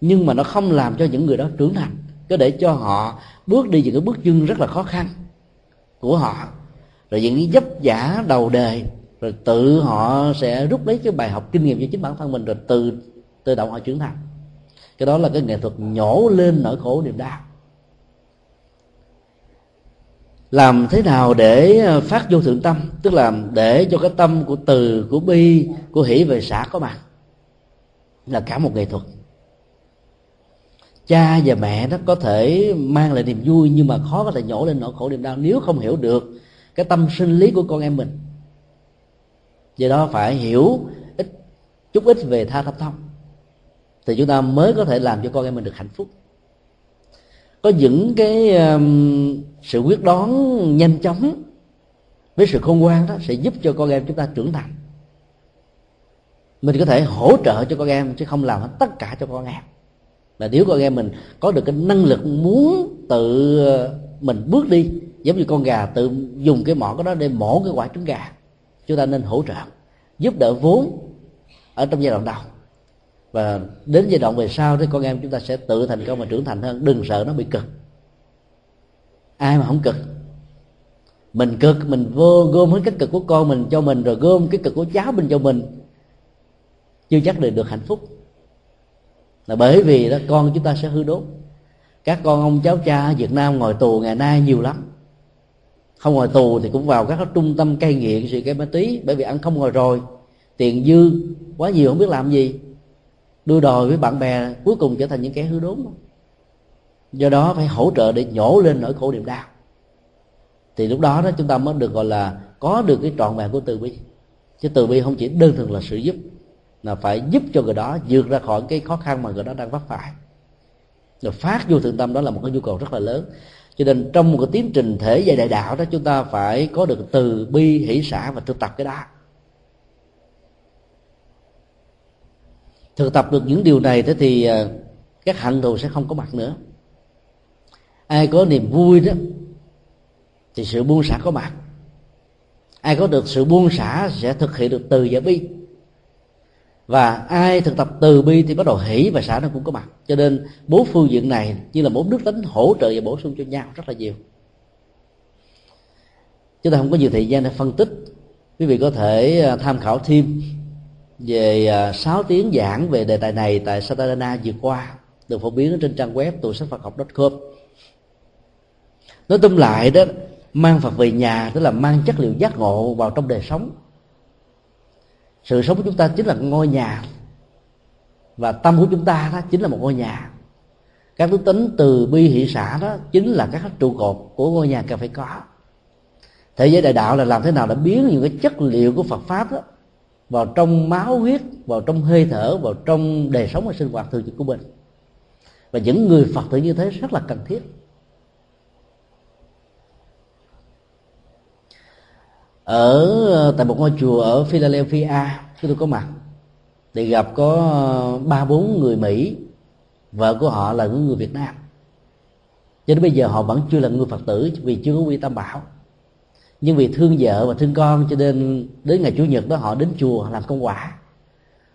Nhưng mà nó không làm cho những người đó trưởng thành. Có để cho họ bước đi những cái bước chân rất là khó khăn của họ. Rồi những cái dấp giả đầu đề rồi tự họ sẽ rút lấy cái bài học kinh nghiệm cho chính bản thân mình rồi từ, tự động họ trưởng thành. Cái đó là cái nghệ thuật nhổ lên nỗi khổ niềm đau. Làm thế nào để ờ, phát vô thượng tâm? Tức là để cho cái tâm của từ, của bi, của hỷ về xã có mặt. Là cả một nghệ thuật. Cha và mẹ nó có thể mang lại niềm vui nhưng mà khó có thể nhổ lên nỗi khổ niềm đau nếu không hiểu được cái tâm sinh lý của con em mình do đó phải hiểu ít chút ít về tha thập thông thì chúng ta mới có thể làm cho con em mình được hạnh phúc. Có những cái um, sự quyết đoán nhanh chóng với sự khôn ngoan đó sẽ giúp cho con em chúng ta trưởng thành. Mình có thể hỗ trợ cho con em chứ không làm hết tất cả cho con em. Là nếu con em mình có được cái năng lực muốn tự uh, mình bước đi giống như con gà tự dùng cái mỏ cái đó để mổ cái quả trứng gà chúng ta nên hỗ trợ, giúp đỡ vốn ở trong giai đoạn đầu. Và đến giai đoạn về sau thì con em chúng ta sẽ tự thành công và trưởng thành hơn. Đừng sợ nó bị cực. Ai mà không cực? Mình cực, mình vô gom hết cái cực của con mình cho mình, rồi gom cái cực của cháu mình cho mình. Chưa chắc được được hạnh phúc. Là bởi vì đó, con chúng ta sẽ hư đốt các con ông cháu cha ở Việt Nam ngồi tù ngày nay nhiều lắm không ngồi tù thì cũng vào các trung tâm cai nghiện sự cái ma túy, bởi vì ăn không ngồi rồi. Tiền dư, quá nhiều, không biết làm gì. Đua đòi với bạn bè, cuối cùng trở thành những kẻ hư đốn. Do đó phải hỗ trợ để nhổ lên nỗi khổ niềm đau. Thì lúc đó đó, chúng ta mới được gọi là có được cái trọn vẹn của từ bi. Chứ từ bi không chỉ đơn thuần là sự giúp là phải giúp cho người đó vượt ra khỏi cái khó khăn mà người đó đang vấp phải. Rồi phát vô thượng tâm đó là một cái nhu cầu rất là lớn cho nên trong một cái tiến trình thể dạy đại đạo đó, chúng ta phải có được từ bi, hỷ xã và thực tập cái đó. Thực tập được những điều này, thế thì ờ, các hận thù sẽ không có mặt nữa. Ai có niềm vui đó, thì sự buông xả có mặt. Ai có được sự buông xả sẽ thực hiện được từ và bi và ai thực tập từ bi thì bắt đầu hỷ và xã nó cũng có mặt. Cho nên bốn phương diện này như là bốn đức tính hỗ trợ và bổ sung cho nhau rất là nhiều. Chúng ta không có nhiều thời gian để phân tích. Quý vị có thể à, tham khảo thêm về à, 6 tiếng giảng về đề tài này tại Satadana vừa qua, được phổ biến trên trang web tù sách Phật học com nói tóm lại đó, mang Phật về nhà tức là mang chất liệu giác ngộ vào trong đời sống sự sống của chúng ta chính là ngôi nhà. Và tâm của chúng ta đó chính là một ngôi nhà. Các đức tính từ bi hỷ xã đó chính là các trụ cột của ngôi nhà cần phải có. Thế giới đại đạo là làm thế nào để biến những cái chất liệu của Phật pháp đó vào trong máu huyết, vào trong hơi thở, vào trong đời sống và sinh hoạt thường trực của mình? Và những người Phật tử như thế rất là cần thiết. Ở ờ, tại một ngôi chùa ở Philadelphia chúng tôi có mặt, thì gặp có ờ, ba bốn người Mỹ. Vợ của họ là những người Việt Nam. Cho đến bây giờ họ vẫn chưa là người Phật tử vì chưa có quy tâm bảo. Nhưng vì thương vợ và thương con cho nên đến ngày chủ nhật đó họ đến chùa làm công quả.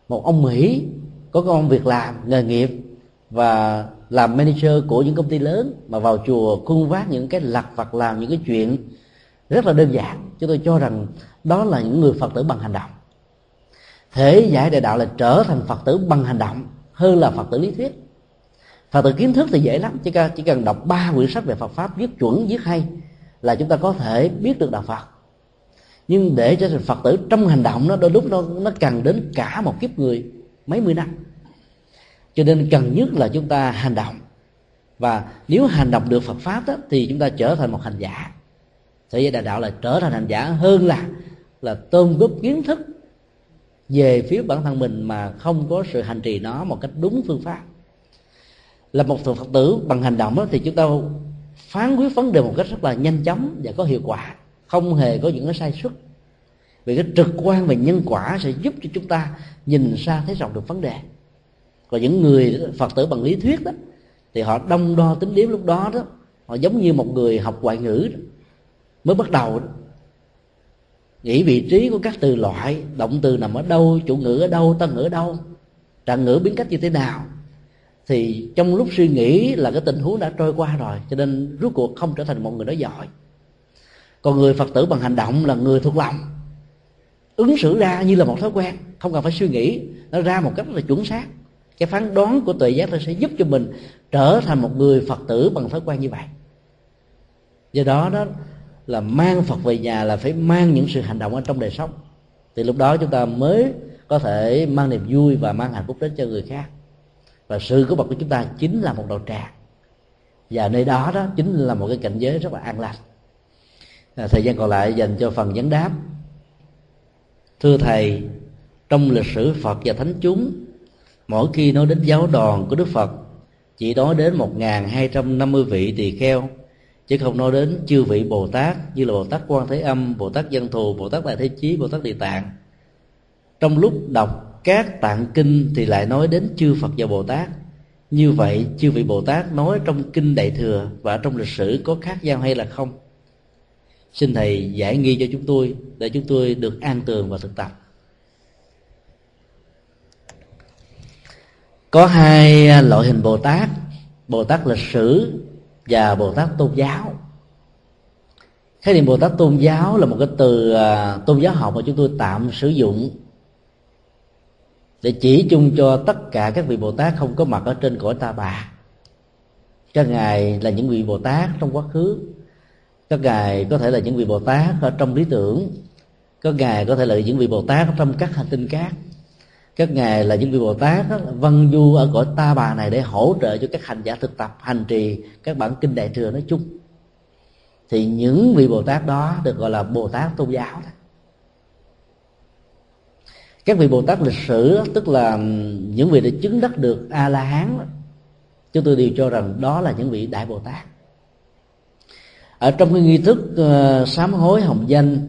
Một ông Mỹ có công việc làm, nghề nghiệp và làm manager của những công ty lớn mà vào chùa khuôn vác những cái lặt vặt làm những cái chuyện rất là đơn giản. Chúng tôi cho rằng đó là những người phật tử bằng hành động. Thể giải đại đạo là trở thành phật tử bằng hành động hơn là phật tử lý thuyết. Phật tử kiến thức thì dễ lắm. Chỉ cần chỉ cần đọc ba quyển sách về phật pháp viết chuẩn viết hay là chúng ta có thể biết được đạo phật. Nhưng để trở thành phật tử trong hành động nó đôi lúc nó nó cần đến cả một kiếp người mấy mươi năm. Cho nên cần nhất là chúng ta hành động. Và nếu hành động được phật pháp đó, thì chúng ta trở thành một hành giả thế giới đại đạo là trở thành hành giả hơn là là tôn góp kiến thức về phía bản thân mình mà không có sự hành trì nó một cách đúng phương pháp. Là một phật tử bằng hành động đó, thì chúng ta phán quyết vấn đề một cách rất là nhanh chóng và có hiệu quả không hề có những cái sai suất vì cái trực quan về nhân quả sẽ giúp cho chúng ta nhìn xa thấy rộng được vấn đề. Còn những người phật tử bằng lý thuyết đó thì họ đông đo tính điểm lúc đó đó họ giống như một người học ngoại ngữ đó mới bắt đầu đó. nghĩ vị trí của các từ loại, động từ nằm ở đâu, chủ ngữ ở đâu tân ngữ ở đâu, trạng ngữ biến cách như thế nào, thì trong lúc suy nghĩ là cái tình huống đã trôi qua rồi, cho nên rốt cuộc không trở thành một người nói giỏi. Còn người phật tử bằng hành động là người thuộc lòng. Ứng xử ra như là một thói quen, không cần phải suy nghĩ, nó ra một cách rất là chuẩn xác. Cái phán đoán của tuệ giác nó sẽ giúp cho mình trở thành một người phật tử bằng thói quen như vậy. Do đó đó là mang phật về nhà là phải mang những sự hành động ở trong đời sống. Thì lúc đó chúng ta mới có thể mang niềm vui và mang hạnh phúc đến cho người khác. Và sự có bậc của chúng ta chính là một đầu tràng và nơi đó đó chính là một cái cảnh giới rất là an lành. À, thời gian còn lại dành cho phần vấn đáp. Thưa thầy trong lịch sử phật và thánh chúng mỗi khi nói đến giáo đoàn của đức phật chỉ nói đến một hai trăm năm mươi vị tỳ kheo chứ không nói đến chư vị bồ tát như là bồ tát quan thế âm, bồ tát dân thù, bồ tát đại thế chí, bồ tát địa tạng. Trong lúc đọc các tạng kinh thì lại nói đến chư phật và bồ tát. Như vậy, chư vị bồ tát nói trong kinh đại thừa và trong lịch sử có khác nhau hay là không? Xin thầy giải nghi cho chúng tôi, để chúng tôi được an tường và thực tập. Có hai loại hình bồ tát. Bồ tát lịch sử và bồ tát tôn giáo. Khái niệm bồ tát tôn giáo là một cái từ à, tôn giáo học mà chúng tôi tạm sử dụng để chỉ chung cho tất cả các vị bồ tát không có mặt ở trên cõi ta bà. Các ngài là những vị bồ tát trong quá khứ. Các ngài có thể là những vị bồ tát ở trong lý tưởng. Các ngài có thể là những vị bồ tát trong các hành tinh khác các ngài là những vị bồ tát đó, văn du ở cõi ta bà này để hỗ trợ cho các hành giả thực tập hành trì các bản kinh đại thừa nói chung. Thì những vị bồ tát đó được gọi là bồ tát tôn giáo các vị bồ tát lịch sử đó, tức là những vị đã chứng đắc được a la hán chúng tôi đều cho rằng đó là những vị đại bồ tát ở trong cái nghi thức uh, sám hối hồng danh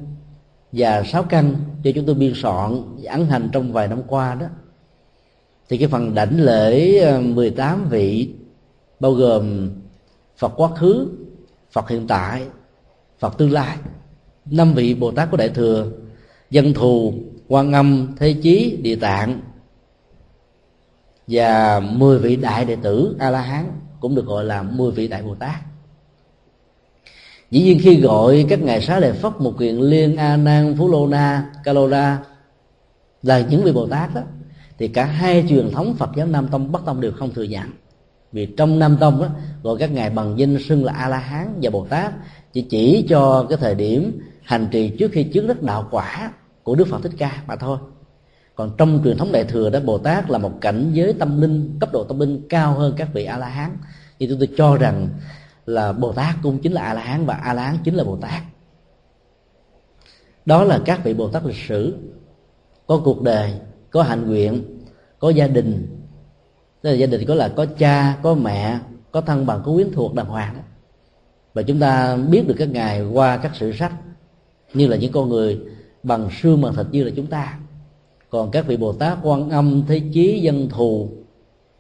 và sáu căn cho chúng tôi biên soạn ấn hành trong vài năm qua đó. Thì cái phần đảnh lễ ờ, 18 vị bao gồm Phật quá khứ, Phật hiện tại, Phật tương lai, năm vị Bồ Tát của Đại thừa, dân thù, quan âm, thế chí, địa tạng và 10 vị đại đệ tử A La Hán cũng được gọi là 10 vị đại Bồ Tát dĩ nhiên khi gọi các ngài xá lợi phất một quyền liên a nan phú lô na ca lô là những vị bồ tát đó thì cả hai truyền thống phật giáo nam tông bắc tông đều không thừa nhận. Vì trong nam tông đó, gọi các ngài bằng danh xưng là a la hán và bồ tát chỉ chỉ cho cái thời điểm hành trì trước khi chứng đắc đạo quả của đức phật thích ca mà thôi. Còn trong truyền thống đại thừa đó bồ tát là một cảnh giới tâm linh cấp độ tâm linh cao hơn các vị a la hán. Thì chúng tôi cho rằng là bồ tát cũng chính là a la hán và a la hán chính là bồ tát đó là các vị bồ tát lịch sử. Có cuộc đời, có hạnh nguyện, có gia đình. Tức là gia đình có là có cha, có mẹ, có thân bằng, có quyến thuộc, đàng hoàng. Và chúng ta biết được các ngài qua các sử sách, như là những con người bằng xương bằng thịt như là chúng ta. Còn các vị bồ tát quan âm, thế chí, dân thù,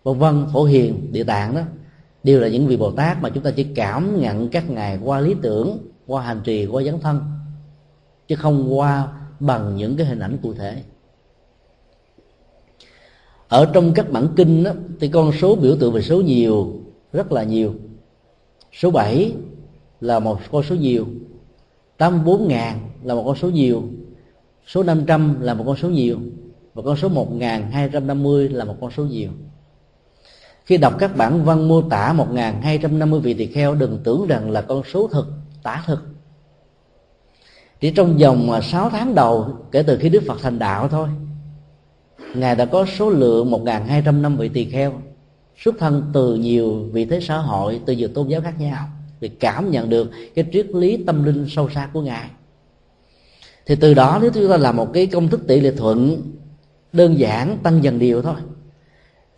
vân vân, phổ hiền, địa tạng đó đều là những vị bồ tát mà chúng ta chỉ cảm nhận các ngài qua lý tưởng qua hành trì qua dấn thân chứ không qua bằng những cái hình ảnh cụ thể. Ở trong các bản kinh đó, thì con số biểu tượng về số nhiều rất là nhiều. Số 7 là một con số nhiều 84 ngàn là một con số nhiều số 500 là một con số nhiều và con số 1250 là một con số nhiều khi đọc các bản văn mô tả 1250 vị tỳ kheo, đừng tưởng rằng là con số thực, tả thực. Chỉ trong vòng à, 6 tháng đầu, kể từ khi Đức Phật thành đạo thôi, Ngài đã có số lượng 1.200 vị tỳ kheo Xuất thân từ nhiều vị thế xã hội, Từ nhiều tôn giáo khác nhau Để cảm nhận được cái triết lý tâm linh sâu xa của Ngài. Thì từ đó, nếu chúng ta làm một cái công thức tỷ lệ thuận, Đơn giản, tăng dần điều thôi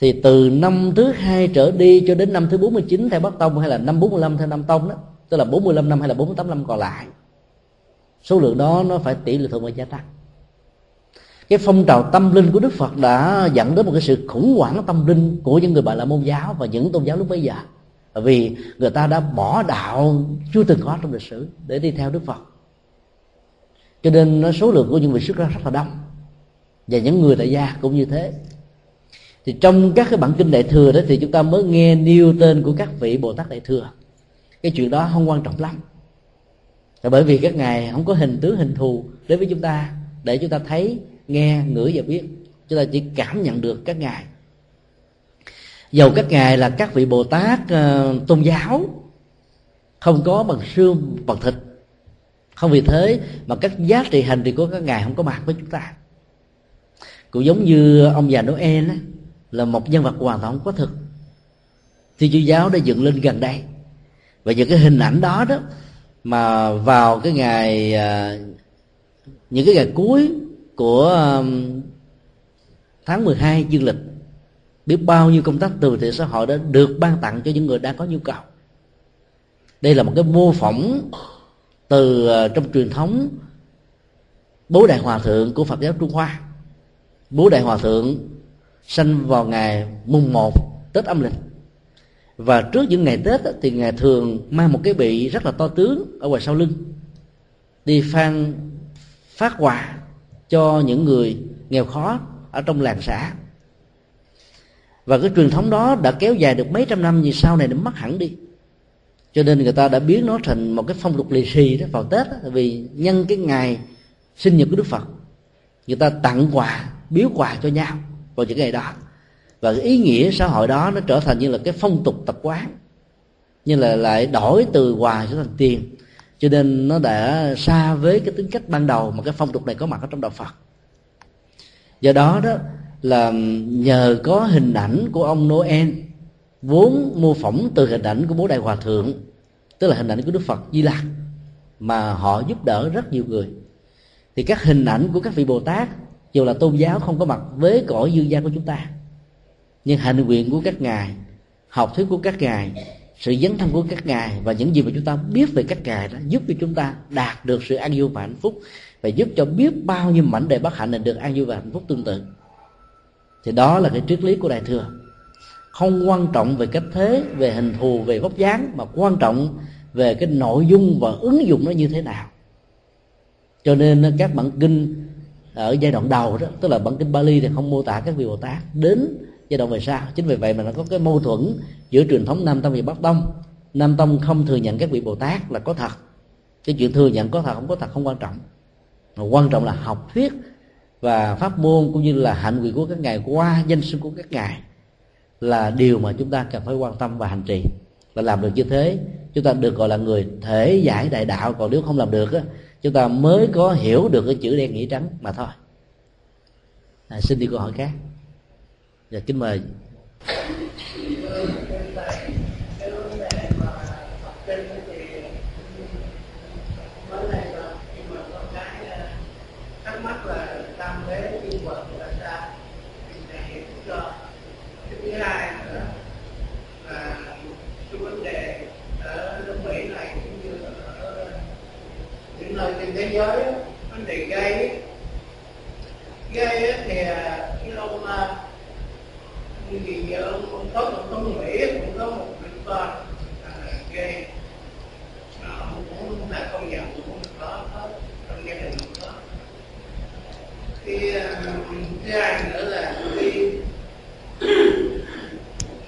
thì từ năm thứ hai trở đi cho đến năm thứ 49 theo Bắc Tông hay là năm 45 theo Nam Tông đó, tức là 45 năm hay là 48 năm còn lại, số lượng đó nó phải tỷ lệ thuận và gia tăng. Cái phong trào tâm linh của Đức Phật đã dẫn đến một cái sự khủng hoảng tâm linh của những người bạn là môn giáo và những tôn giáo lúc bấy giờ, vì người ta đã bỏ đạo chưa từng có trong lịch sử để đi theo Đức Phật. Cho nên số lượng của những vị xuất ra rất là đông, và những người tại gia cũng như thế thì trong các cái bản kinh đại thừa đó thì chúng ta mới nghe nêu tên của các vị bồ tát đại thừa. Cái chuyện đó không quan trọng lắm. Là bởi vì các ngài không có hình tướng hình thù đối với chúng ta để chúng ta thấy nghe ngửi và biết. Chúng ta chỉ cảm nhận được các ngài. Dầu các ngài là các vị bồ tát uh, tôn giáo không có bằng xương bằng thịt. Không vì thế mà các giá trị hành trì của các ngài không có mặt với chúng ta. Cũng giống như ông già noel á là một nhân vật hoàn toàn không có thực. Thì chúa giáo đã dựng lên gần đây. Và những cái hình ảnh đó đó, mà vào cái ngày à, những cái ngày cuối của um, tháng 12 dương lịch, biết bao nhiêu công tác từ thiện xã hội đã được ban tặng cho những người đang có nhu cầu. Đây là một cái mô phỏng từ à, trong truyền thống bố đại hòa thượng của phật giáo trung hoa. Bố đại hòa thượng sanh vào ngày mùng một tết âm lịch. Và trước những ngày tết thì ngài thường mang một cái bị rất là to tướng ở ngoài sau lưng đi phan phát quà cho những người nghèo khó ở trong làng xã. Và cái truyền thống đó đã kéo dài được mấy trăm năm như sau này nó mất hẳn đi. Cho nên người ta đã biến nó thành một cái phong tục lì xì đó vào tết đó, vì nhân cái ngày sinh nhật của đức phật người ta tặng quà biếu quà cho nhau vào những ngày đó. Và cái ý nghĩa xã hội đó nó trở thành như là cái phong tục tập quán như là lại đổi từ quà trở thành tiền. Cho nên nó đã xa với cái tính cách ban đầu mà cái phong tục này có mặt ở trong đạo phật. Do đó đó là nhờ có hình ảnh của ông noel, vốn mô phỏng từ hình ảnh của bố đại hòa thượng, tức là hình ảnh của đức phật di lặc, mà họ giúp đỡ rất nhiều người. Thì các hình ảnh của các vị bồ tát dù là tôn giáo không có mặt với cõi dương gian của chúng ta, nhưng hành nguyện của các ngài, học thuyết của các ngài, sự dấn thân của các ngài và những gì mà chúng ta biết về các ngài đó giúp cho chúng ta đạt được sự an vui và hạnh phúc và giúp cho biết bao nhiêu mảnh đề bất hạnh này được an vui và hạnh phúc tương tự. Thì đó là cái triết lý của đại thừa. Không quan trọng về cách thế, về hình thù, về vóc dáng, mà quan trọng về cái nội dung và ứng dụng nó như thế nào. Cho nên các bản kinh ở giai đoạn đầu đó tức là bản kinh Bali thì không mô tả các vị Bồ Tát. Đến giai đoạn về sau chính vì vậy mà nó có cái mâu thuẫn giữa truyền thống Nam Tông và Bắc Tông. Nam Tông không thừa nhận các vị Bồ Tát là có thật. Cái chuyện thừa nhận có thật không có thật không quan trọng. Mà quan trọng là học thuyết và pháp môn cũng như là hạnh nguyện của các ngài qua danh sinh của các ngài là điều mà chúng ta cần phải quan tâm và hành trì. Và làm được như thế chúng ta được gọi là người thể giải đại đạo. Còn nếu không làm được á, chúng ta mới có hiểu được cái chữ đen nghĩa trắng mà thôi. À, xin đi câu hỏi khác. Dạ kính mời. Gây thì à, cái ông như à, gì ông, ông có một ông mỹ cũng có một đứa con gây ông cũng đã công nhận cũng có có trong gia đình có. Thì à, thứ hai nữa là khi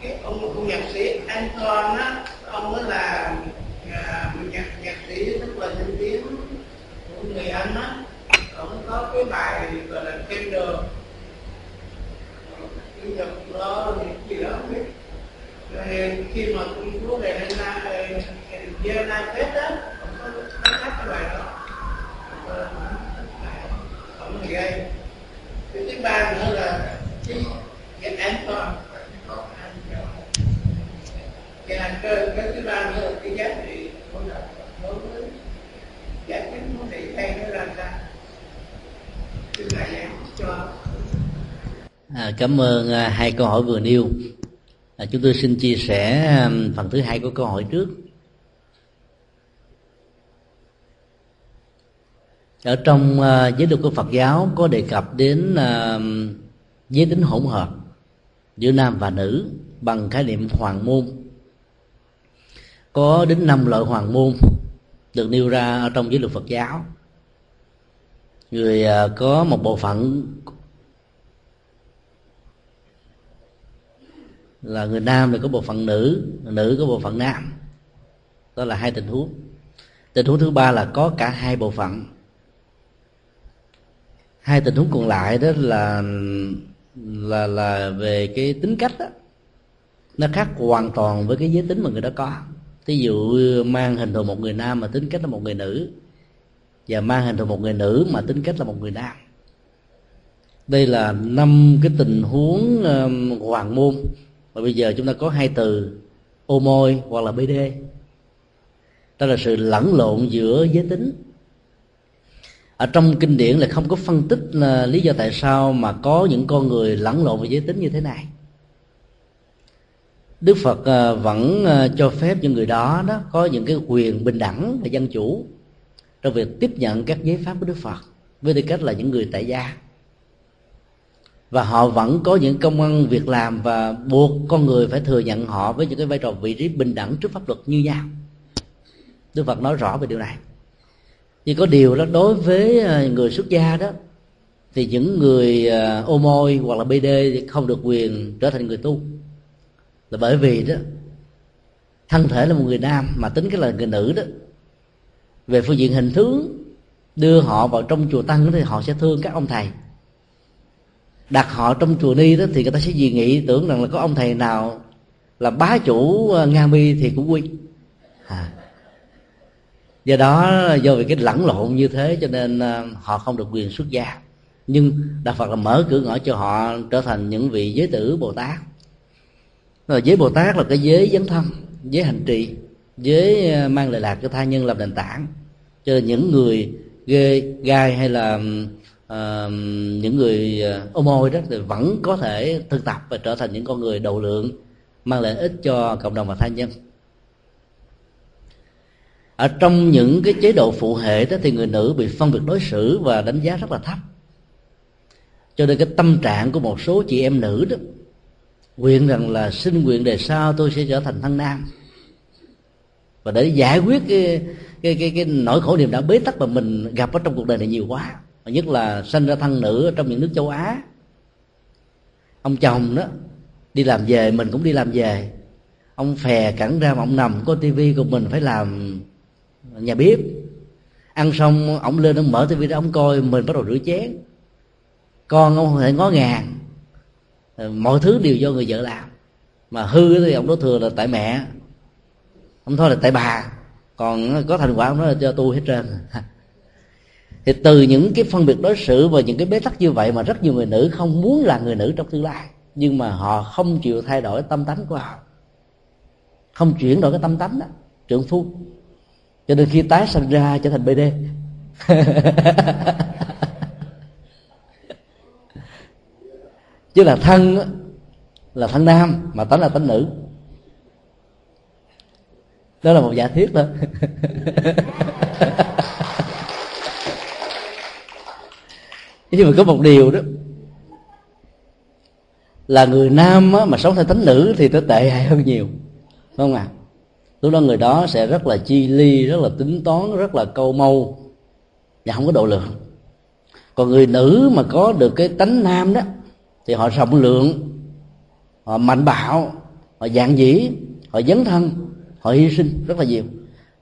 cái ông ông nhạc sĩ Anton á ông mới là nhạc nhạc sĩ rất là danh tiếng của người anh á có cái bài gọi là tender cái nhập đó gì đó biết. Rồi khi mà công chúa về lên na về na tết đó, có hát cái bài đó. Không là gây cái thứ ba nữa là cái an toàn và cái, cái thứ ba nữa là cái giá trị của đối với giải quyết vấn đề hay nó ra sao xin đại giảng cho À, cảm ơn à, hai câu hỏi vừa nêu. À, chúng tôi xin chia sẻ à, phần thứ hai của câu hỏi trước. Ở trong à, giới luật của Phật giáo có đề cập đến giới tính hỗn hợp giữa nam và nữ bằng khái niệm hoàng môn. Có đến năm loại hoàng môn được nêu ra ở trong giới luật Phật giáo. Người có một bộ phận là người nam thì có bộ phận nữ nữ có bộ phận nam. Đó là hai tình huống. Tình huống thứ ba là có cả hai bộ phận. Hai tình huống còn lại đó là là là về cái tính cách đó, nó khác hoàn toàn với cái giới tính mà người đó có. Thí dụ mang hình thù một người nam mà tính cách là một người nữ, và mang hình thù một người nữ mà tính cách là một người nam. Đây là năm cái tình huống hoàng môn và bây giờ chúng ta có hai từ, ô môi hoặc là bd đó là sự lẫn lộn giữa giới tính. Ở trong kinh điển là không có phân tích là lý do tại sao mà có những con người lẫn lộn về giới tính như thế này. Đức phật à, vẫn à, cho phép những người đó đó có những cái quyền bình đẳng và dân chủ trong việc tiếp nhận các giấy pháp của đức phật, với tư cách là những người tại gia và họ vẫn có những công ăn việc làm và buộc con người phải thừa nhận họ với những cái vai trò vị trí bình đẳng trước pháp luật như nhau. Đức phật nói rõ về điều này. Nhưng có điều đó, đối với ờ, người xuất gia đó, thì những người ờ, ô môi hoặc là bd thì không được quyền trở thành người tu. Là bởi vì đó, thân thể là một người nam mà tính cái là người nữ đó, về phương diện hình tướng đưa họ vào trong chùa tăng thì họ sẽ thương các ông thầy đặt họ trong chùa ni đó thì người ta sẽ dị nghị tưởng rằng là có ông thầy nào là bá chủ ờ, nga mi thì cũng quy à. do đó, do vì cái lẫn lộn như thế cho nên ờ, họ không được quyền xuất gia. Nhưng đạo phật là mở cửa ngõ cho họ trở thành những vị giới tử bồ tát. Rồi giới bồ tát là cái giới dấn thân, giới hành trì, giới ờ, mang lợi lạc cho tha nhân làm nền tảng cho nên những người ghê, gai hay là uh, những người ờ, ô môi đó thì vẫn có thể thực tập và trở thành những con người đầu lượng mang lợi ích cho cộng đồng và tha nhân. Ở trong những cái chế độ phụ hệ đó thì người nữ bị phân biệt đối xử và đánh giá rất là thấp. Cho nên cái tâm trạng của một số chị em nữ đó nguyện rằng là xin nguyện đề sau tôi sẽ trở thành thân nam. Và để giải quyết cái cái cái, cái nỗi khổ niềm đã bế tắc mà mình gặp ở trong cuộc đời này nhiều quá và nhất là sinh ra thân nữ ở trong những nước châu á. Ông chồng đó đi làm về, mình cũng đi làm về. Ông phè cẳng ra mà ông nằm, có tivi của mình phải làm nhà bếp. Ăn xong ông lên ông mở tivi ra ông coi mình bắt đầu rửa chén. Con ông không thể ngó ngàng. Ờ, mọi thứ đều do người vợ làm. Mà hư thì ông nói thừa là tại mẹ. Ông thôi là tại bà. Còn có thành quả ông nói là cho tôi hết trơn. thì từ những cái phân biệt đối xử và những cái bế tắc như vậy mà rất nhiều người nữ không muốn là người nữ trong tương lai. Nhưng mà họ không chịu thay đổi tâm tánh của họ. Không chuyển đổi cái tâm tánh đó. Trượng phu. Cho nên khi tái sinh ra trở thành bd chứ là thân là thân nam, mà tánh là tánh nữ. Đó là một giả thiết thôi. nhưng mà có một điều đó là người nam á, mà sống theo tánh nữ thì nó tệ hại hơn nhiều đúng không ạ à? lúc đó người đó sẽ rất là chi ly rất là tính toán rất là câu mâu và không có độ lượng còn người nữ mà có được cái tánh nam đó thì họ rộng lượng họ mạnh bạo họ dạng dĩ họ dấn thân họ hy sinh rất là nhiều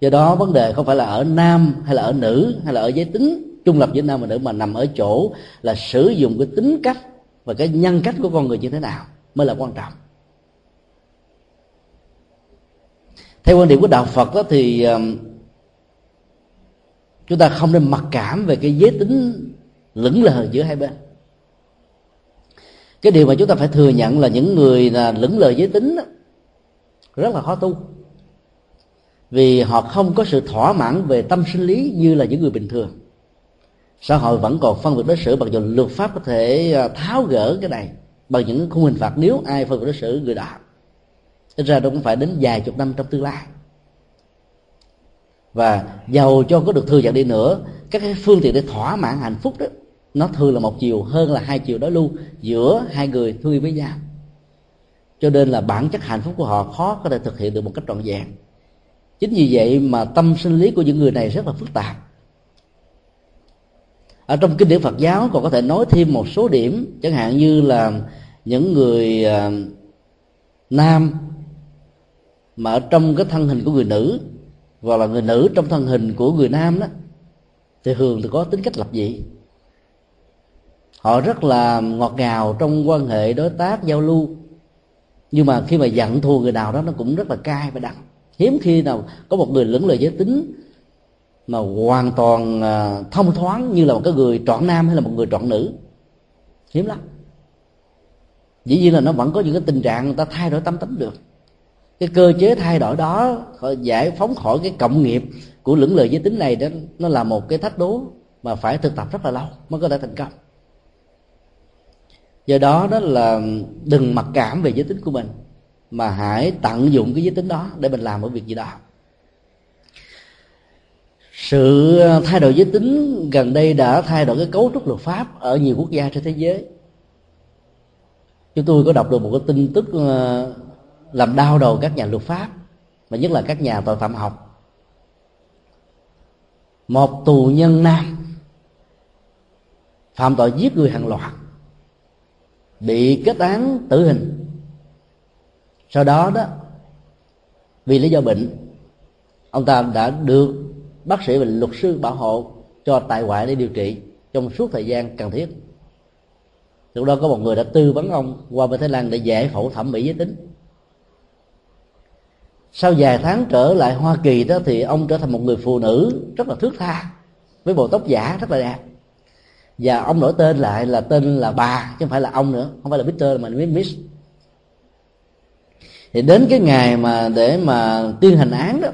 do đó vấn đề không phải là ở nam hay là ở nữ hay là ở giới tính trung lập giữa nam và nữ mà nằm ở chỗ là sử dụng cái tính cách và cái nhân cách của con người như thế nào mới là quan trọng. Theo quan điểm của đạo phật đó thì um, chúng ta không nên mặc cảm về cái giới tính lững lờ giữa hai bên. Cái điều mà chúng ta phải thừa nhận là những người là lững lờ giới tính đó, rất là khó tu. Vì họ không có sự thỏa mãn về tâm sinh lý như là những người bình thường xã hội vẫn còn phân biệt đối xử bằng dù luật pháp có thể à, tháo gỡ cái này, bằng những khung hình phạt nếu ai phân biệt đối xử người đó. Thực ra nó cũng phải đến vài chục năm trong tương lai. Và giàu cho có được thừa nhận đi nữa, các cái phương tiện để thỏa mãn hạnh phúc đó, nó thường là một chiều hơn là hai chiều đối lưu giữa hai người thương yêu với nhau. Cho nên là bản chất hạnh phúc của họ khó có thể thực hiện được một cách trọn vẹn. Chính vì vậy mà tâm sinh lý của những người này rất là phức tạp ở trong kinh điển Phật giáo còn có thể nói thêm một số điểm chẳng hạn như là những người uh, nam mà ở trong cái thân hình của người nữ hoặc là người nữ trong thân hình của người nam đó thì thường thì có tính cách lập dị. Họ rất là ngọt ngào trong quan hệ đối tác giao lưu. Nhưng mà khi mà giận thù người nào đó nó cũng rất là cay và đắng. Hiếm khi nào có một người lẫn lời giới tính mà hoàn toàn à, thông thoáng như là một cái người trọn nam hay là một người trọn nữ. Hiếm lắm. Dĩ nhiên là nó vẫn có những cái tình trạng người ta thay đổi tâm tính được. Cái cơ chế thay đổi đó giải phóng khỏi cái cộng nghiệp của lưỡng lời giới tính này đó, nó là một cái thách đố mà phải thực tập rất là lâu mới có thể thành công. Do đó đó là đừng mặc cảm về giới tính của mình, mà hãy tận dụng cái giới tính đó để mình làm một việc gì đó sự ờ, thay đổi giới tính gần đây đã thay đổi cái cấu trúc luật pháp ở nhiều quốc gia trên thế giới. Chúng tôi có đọc được một cái tin tức ờ, làm đau đầu các nhà luật pháp và nhất là các nhà tội phạm học. Một tù nhân nam phạm tội giết người hàng loạt, bị kết án tử hình. Sau đó đó, vì lý do bệnh, ông ta đã được bác sĩ và luật sư bảo hộ cho tại ngoại để điều trị trong suốt thời gian cần thiết. Lúc đó có một người đã tư vấn ông qua bên thái lan để giải phẫu thẩm mỹ giới tính. Sau vài tháng trở lại hoa kỳ đó thì ông trở thành một người phụ nữ rất là thước tha, với bộ tóc giả rất là đẹp. Và ông đổi tên lại là tên là bà, chứ không phải là ông nữa, không phải là Peter mà là Miss thì đến cái ngày mà để mà tuyên hành án đó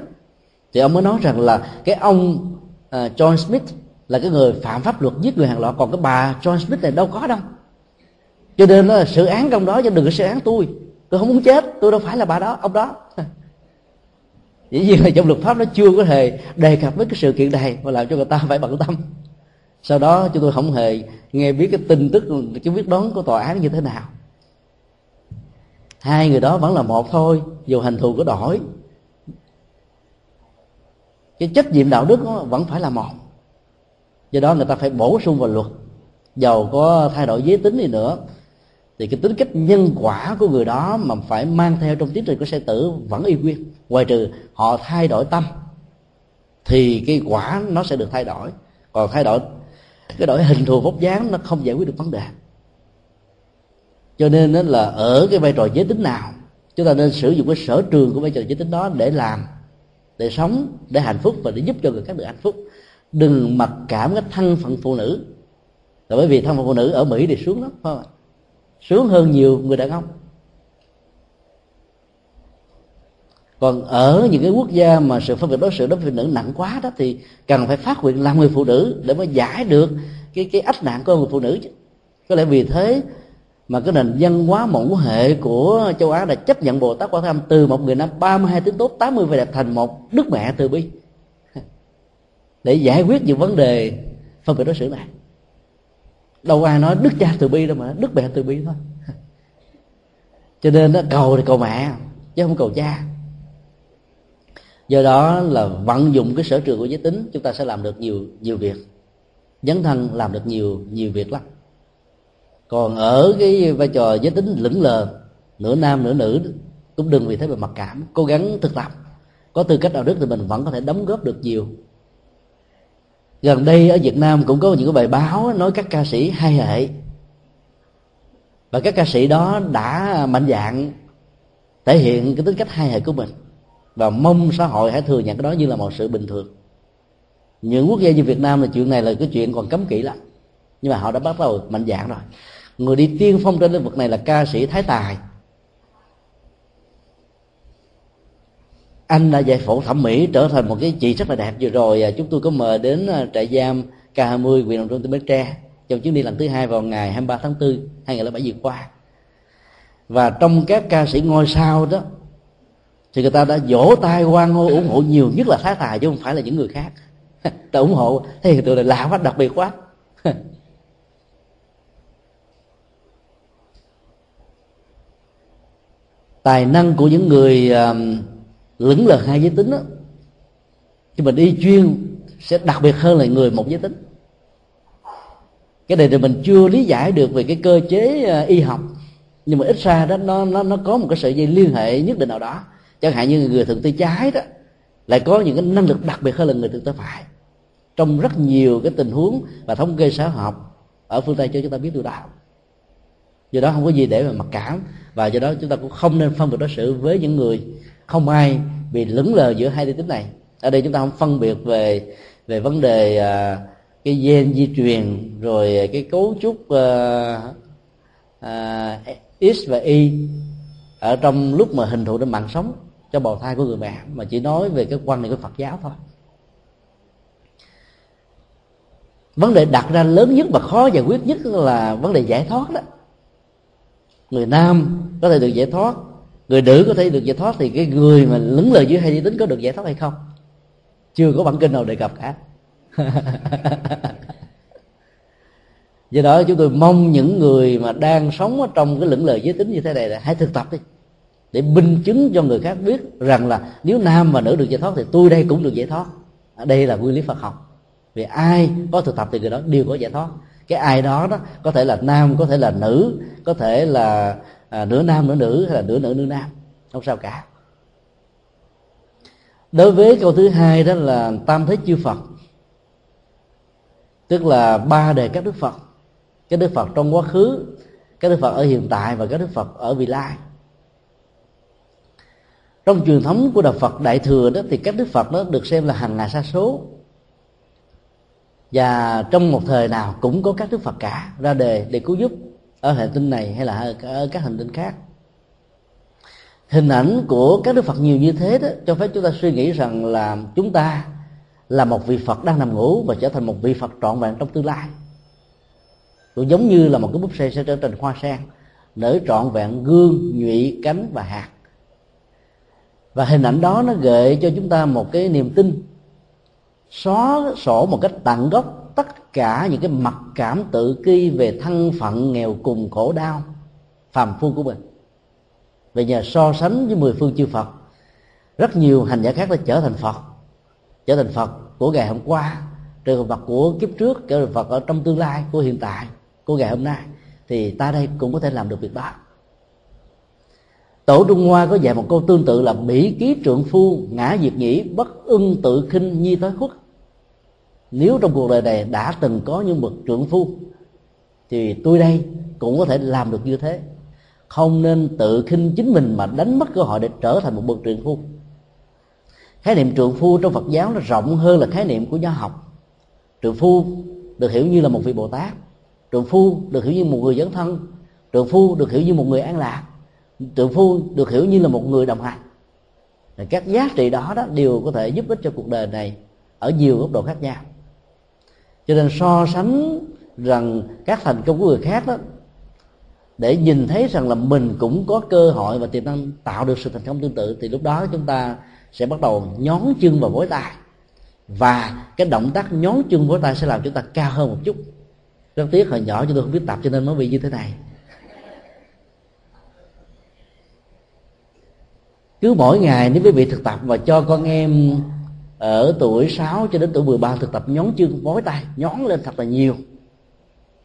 thì ông mới nói rằng là cái ông uh, John Smith là cái người phạm pháp luật giết người hàng loạt còn cái bà John Smith này đâu có đâu. Cho nên là sự án trong đó chứ đừng có sự án tôi. Tôi không muốn chết tôi đâu phải là bà đó ông đó. Dĩ nhiên là trong luật pháp nó chưa có hề đề cập với cái sự kiện này mà làm cho người ta phải bận tâm. Sau đó chúng tôi không hề nghe biết cái tin tức cái quyết đoán của tòa án như thế nào. Hai người đó vẫn là một thôi dù hành thù có đổi cái trách nhiệm đạo đức vẫn phải là một. Do đó người ta phải bổ sung vào luật. Giàu có thay đổi giới tính đi nữa, thì cái tính cách nhân quả của người đó mà phải mang theo trong tiến trình của sinh tử vẫn y nguyên. Ngoài trừ họ thay đổi tâm, thì cái quả nó sẽ được thay đổi. Còn thay đổi, cái đổi hình thù vóc dáng nó không giải quyết được vấn đề. Cho nên đó là ở cái vai trò giới tính nào, chúng ta nên sử dụng cái sở trường của vai trò giới tính đó để làm để sống, để hạnh phúc và để giúp cho người khác được hạnh phúc. Đừng mặc cảm cái thân phận phụ nữ. Là bởi vì thân phận phụ nữ ở mỹ thì xuống lắm, phải không sướng hơn nhiều người đàn ông. Còn ở những cái quốc gia mà sự phân biệt đối xử đối với phụ nữ nặng quá đó thì cần phải phát nguyện làm người phụ nữ để mới giải được cái cái ách nạn của người phụ nữ chứ. Có lẽ vì thế mà cái nền văn hóa mẫu hệ của châu Á đã chấp nhận Bồ Tát Quan Thế từ một người nam 32 tiếng tốt 80 về đẹp thành một đức mẹ từ bi. Để giải quyết những vấn đề phân biệt đối xử này. Đâu ai nói đức cha từ bi đâu mà, đức mẹ từ bi thôi. Cho nên nó cầu thì cầu mẹ, chứ không cầu cha. Do đó là vận dụng cái sở trường của giới tính, chúng ta sẽ làm được nhiều nhiều việc. Dấn thân làm được nhiều nhiều việc lắm còn ở cái vai trò giới tính lững lờ, nửa nam nửa nữ, cũng đừng vì thế mà mặc cảm, cố gắng thực tập. Có tư cách đạo đức thì mình vẫn có thể đóng góp được nhiều. Gần đây ở Việt Nam cũng có những cái bài báo nói các ca sĩ hai hệ. Và các ca sĩ đó đã mạnh dạng thể hiện cái tính cách hai hệ của mình. Và mong xã hội hãy thừa nhận cái đó như là một sự bình thường. Những quốc gia như Việt Nam là chuyện này là cái chuyện còn cấm kỵ lắm. Nhưng mà họ đã bắt đầu mạnh dạng rồi người đi tiên phong trên lĩnh vực này là ca sĩ Thái Tài. Anh đã giải phẫu thẩm mỹ, trở thành một cái chị rất là đẹp. Vừa rồi à, chúng tôi có mời đến à, trại giam K20 huyện Đồng Trung tỉnh Bến Tre, trong chuyến đi lần thứ hai vào ngày 23 tháng 4 2007 vừa qua. Và trong các ca sĩ ngôi sao đó, thì người ta đã vỗ tay hoan hô, ủng hộ nhiều nhất là thái tài, chứ không phải là những người khác. Ta ủng hộ thì tôi là lạ quá, đặc biệt quá. tài năng của những người uh, lững lờ hai giới tính đó. Khi mình đi chuyên sẽ đặc biệt hơn là người một giới tính. Cái này thì mình chưa lý giải được về cái cơ chế ờ, y học. Nhưng mà ít ra đó nó nó nó có một cái sợi dây liên hệ nhất định nào đó. Chẳng hạn như người thượng tay trái đó lại có những cái năng lực đặc biệt hơn là người thượng tay phải. Trong rất nhiều cái tình huống và thống kê xã học ở phương tây cho chúng ta biết điều đó do đó không có gì để mà mặc cảm. Và do đó chúng ta cũng không nên phân biệt đối xử với những người không ai bị lững lờ giữa hai đi tính này. Ở đây chúng ta không phân biệt về về vấn đề à, cái gen di truyền rồi cái cấu trúc à, à, x và y ở trong lúc mà hình thù đến mạng sống cho bào thai của người mẹ mà chỉ nói về cái quan niệm của Phật giáo thôi. Vấn đề đặt ra lớn nhất và khó giải quyết nhất là vấn đề giải thoát đó người nam có thể được giải thoát, người nữ có thể được giải thoát thì cái người mà lấn lời dưới hai giới tính có được giải thoát hay không? Chưa có bản kinh nào đề cập cả. Do đó chúng tôi mong những người mà đang sống ở trong cái lưỡng lời giới tính như thế này là hãy thực tập đi, để minh chứng cho người khác biết rằng là nếu nam và nữ được giải thoát thì tôi đây cũng được giải thoát. Đây là nguyên lý phật học. Vì ai có thực tập thì người đó đều có giải thoát cái ai đó đó có thể là nam có thể là nữ có thể là à, nửa nam nửa nữ hay là nửa nữ nửa nam. Không sao cả. Đối với câu thứ hai đó là tam thế chư phật. Tức là ba đề các đức phật. Cái đức phật trong quá khứ cái đức phật ở hiện tại và cái đức phật ở vị lai. Trong truyền thống của đạo phật đại thừa đó thì các đức phật đó được xem là hàng ngàn sa số và trong một thời nào cũng có các đức phật cả ra đề để cứu giúp ở hệ tinh này hay là ở các hành tinh khác. Hình ảnh của các đức phật nhiều như thế đó, cho phép chúng ta suy nghĩ rằng là chúng ta là một vị phật đang nằm ngủ và trở thành một vị phật trọn vẹn trong tương lai. Cũng giống như là một cái búp xe sẽ trở thành hoa sen, nở trọn vẹn gương, nhụy, cánh và hạt. Và hình ảnh đó nó gợi cho chúng ta một cái niềm tin xóa sổ một cách tận gốc tất cả những cái mặc cảm tự ki về thân phận nghèo cùng khổ đau, phàm phu của mình. Về nhờ so sánh với mười phương chư Phật, rất nhiều hành giả khác đã trở thành Phật, trở thành Phật của ngày hôm qua, trở thành Phật của kiếp trước, trở thành Phật ở trong tương lai của hiện tại, của ngày hôm nay, thì ta đây cũng có thể làm được việc đó. Tổ trung hoa có dạy một câu tương tự là bỉ ký trượng phu ngã diệt nhĩ bất ưng tự khinh nhi tới khuất nếu trong cuộc đời này đã từng có những bậc trưởng phu, thì tôi đây cũng có thể làm được như thế. Không nên tự khinh chính mình mà đánh mất cơ hội để trở thành một bậc trưởng phu. Khái niệm trượng phu trong phật giáo nó rộng hơn là khái niệm của nho học. Trượng phu được hiểu như là một vị bồ tát trượng phu được hiểu như một người dẫn thân trượng phu được hiểu như một người an lạc trượng phu được hiểu như là một người đồng hành. Các giá trị đó đó đều có thể giúp ích cho cuộc đời này ở nhiều góc độ khác nhau cho nên so sánh rằng các thành công của người khác đó để nhìn thấy rằng là mình cũng có cơ hội và tiềm năng tạo được sự thành công tương tự, thì lúc đó chúng ta sẽ bắt đầu nhón chân vào vối tay. Và cái động tác nhón chân vối tay sẽ làm chúng ta cao hơn một chút. Rất tiếc hồi nhỏ chúng tôi không biết tập cho nên mới bị như thế này. Cứ mỗi ngày nếu quý vị thực tập và cho con em ở tuổi 6 cho đến tuổi 13 thực tập nhón chân vối tay nhón lên thật là nhiều.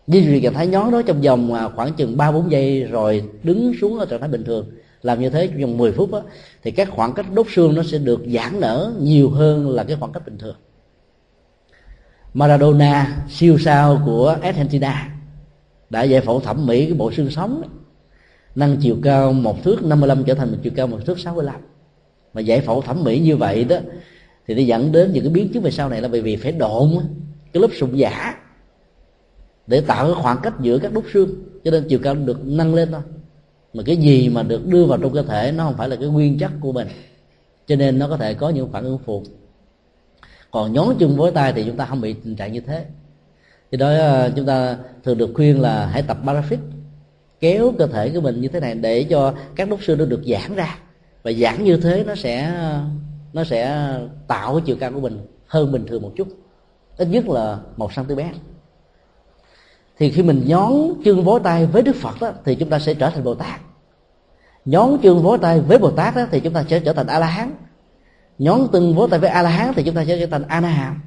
Duy trì trạng thái nhón đó trong vòng à, khoảng chừng ba bốn giây rồi đứng xuống ở trạng thái bình thường. Làm như thế trong vòng 10 phút đó, thì các khoảng cách đốt xương nó sẽ được giãn nở nhiều hơn là cái khoảng cách bình thường. Maradona siêu sao của Argentina đã giải phẫu thẩm mỹ cái bộ xương sống đó. nâng chiều cao một thước 55 trở thành một chiều cao một thước 65 mà giải phẫu thẩm mỹ như vậy đó thì nó dẫn đến những cái biến chứng về sau này là bởi vì phải độn cái lớp sụn giả để tạo cái khoảng cách giữa các đốt xương. Cho nên chiều cao được nâng lên thôi. Mà cái gì mà được đưa vào trong cơ thể nó không phải là cái nguyên chất của mình. Cho nên nó có thể có những phản ứng phụ. Còn nhón chân với tay thì chúng ta không bị tình trạng như thế. Thì đó à, chúng ta thường được khuyên là hãy tập parafit kéo cơ thể của mình như thế này để cho các đốt xương nó được giãn ra. Và giãn như thế nó sẽ nó sẽ tạo cái chiều cao của mình hơn bình thường một chút ít nhất là một cm thì khi mình nhón chân vối tay với đức phật đó, thì chúng ta sẽ trở thành bồ tát. Nhón chân vối tay với bồ tát đó, thì chúng ta sẽ trở thành a la hán nhón chân vối tay với a la hán thì chúng ta sẽ trở thành a na hàm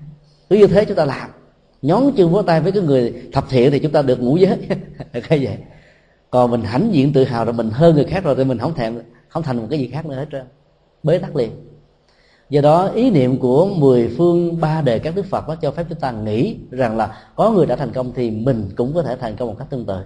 cứ như thế chúng ta làm. Nhón chân vối tay với cái người thập thiện thì chúng ta được ngũ giới. Cái vậy còn mình hãnh diện tự hào là mình hơn người khác rồi thì mình không thèm không thành một cái gì khác nữa hết trơn. Bế tắc liền do đó, ý niệm của mười phương ba đề các đức phật đó cho phép chúng ta nghĩ rằng là có người đã thành công thì mình cũng có thể thành công một cách tương tự.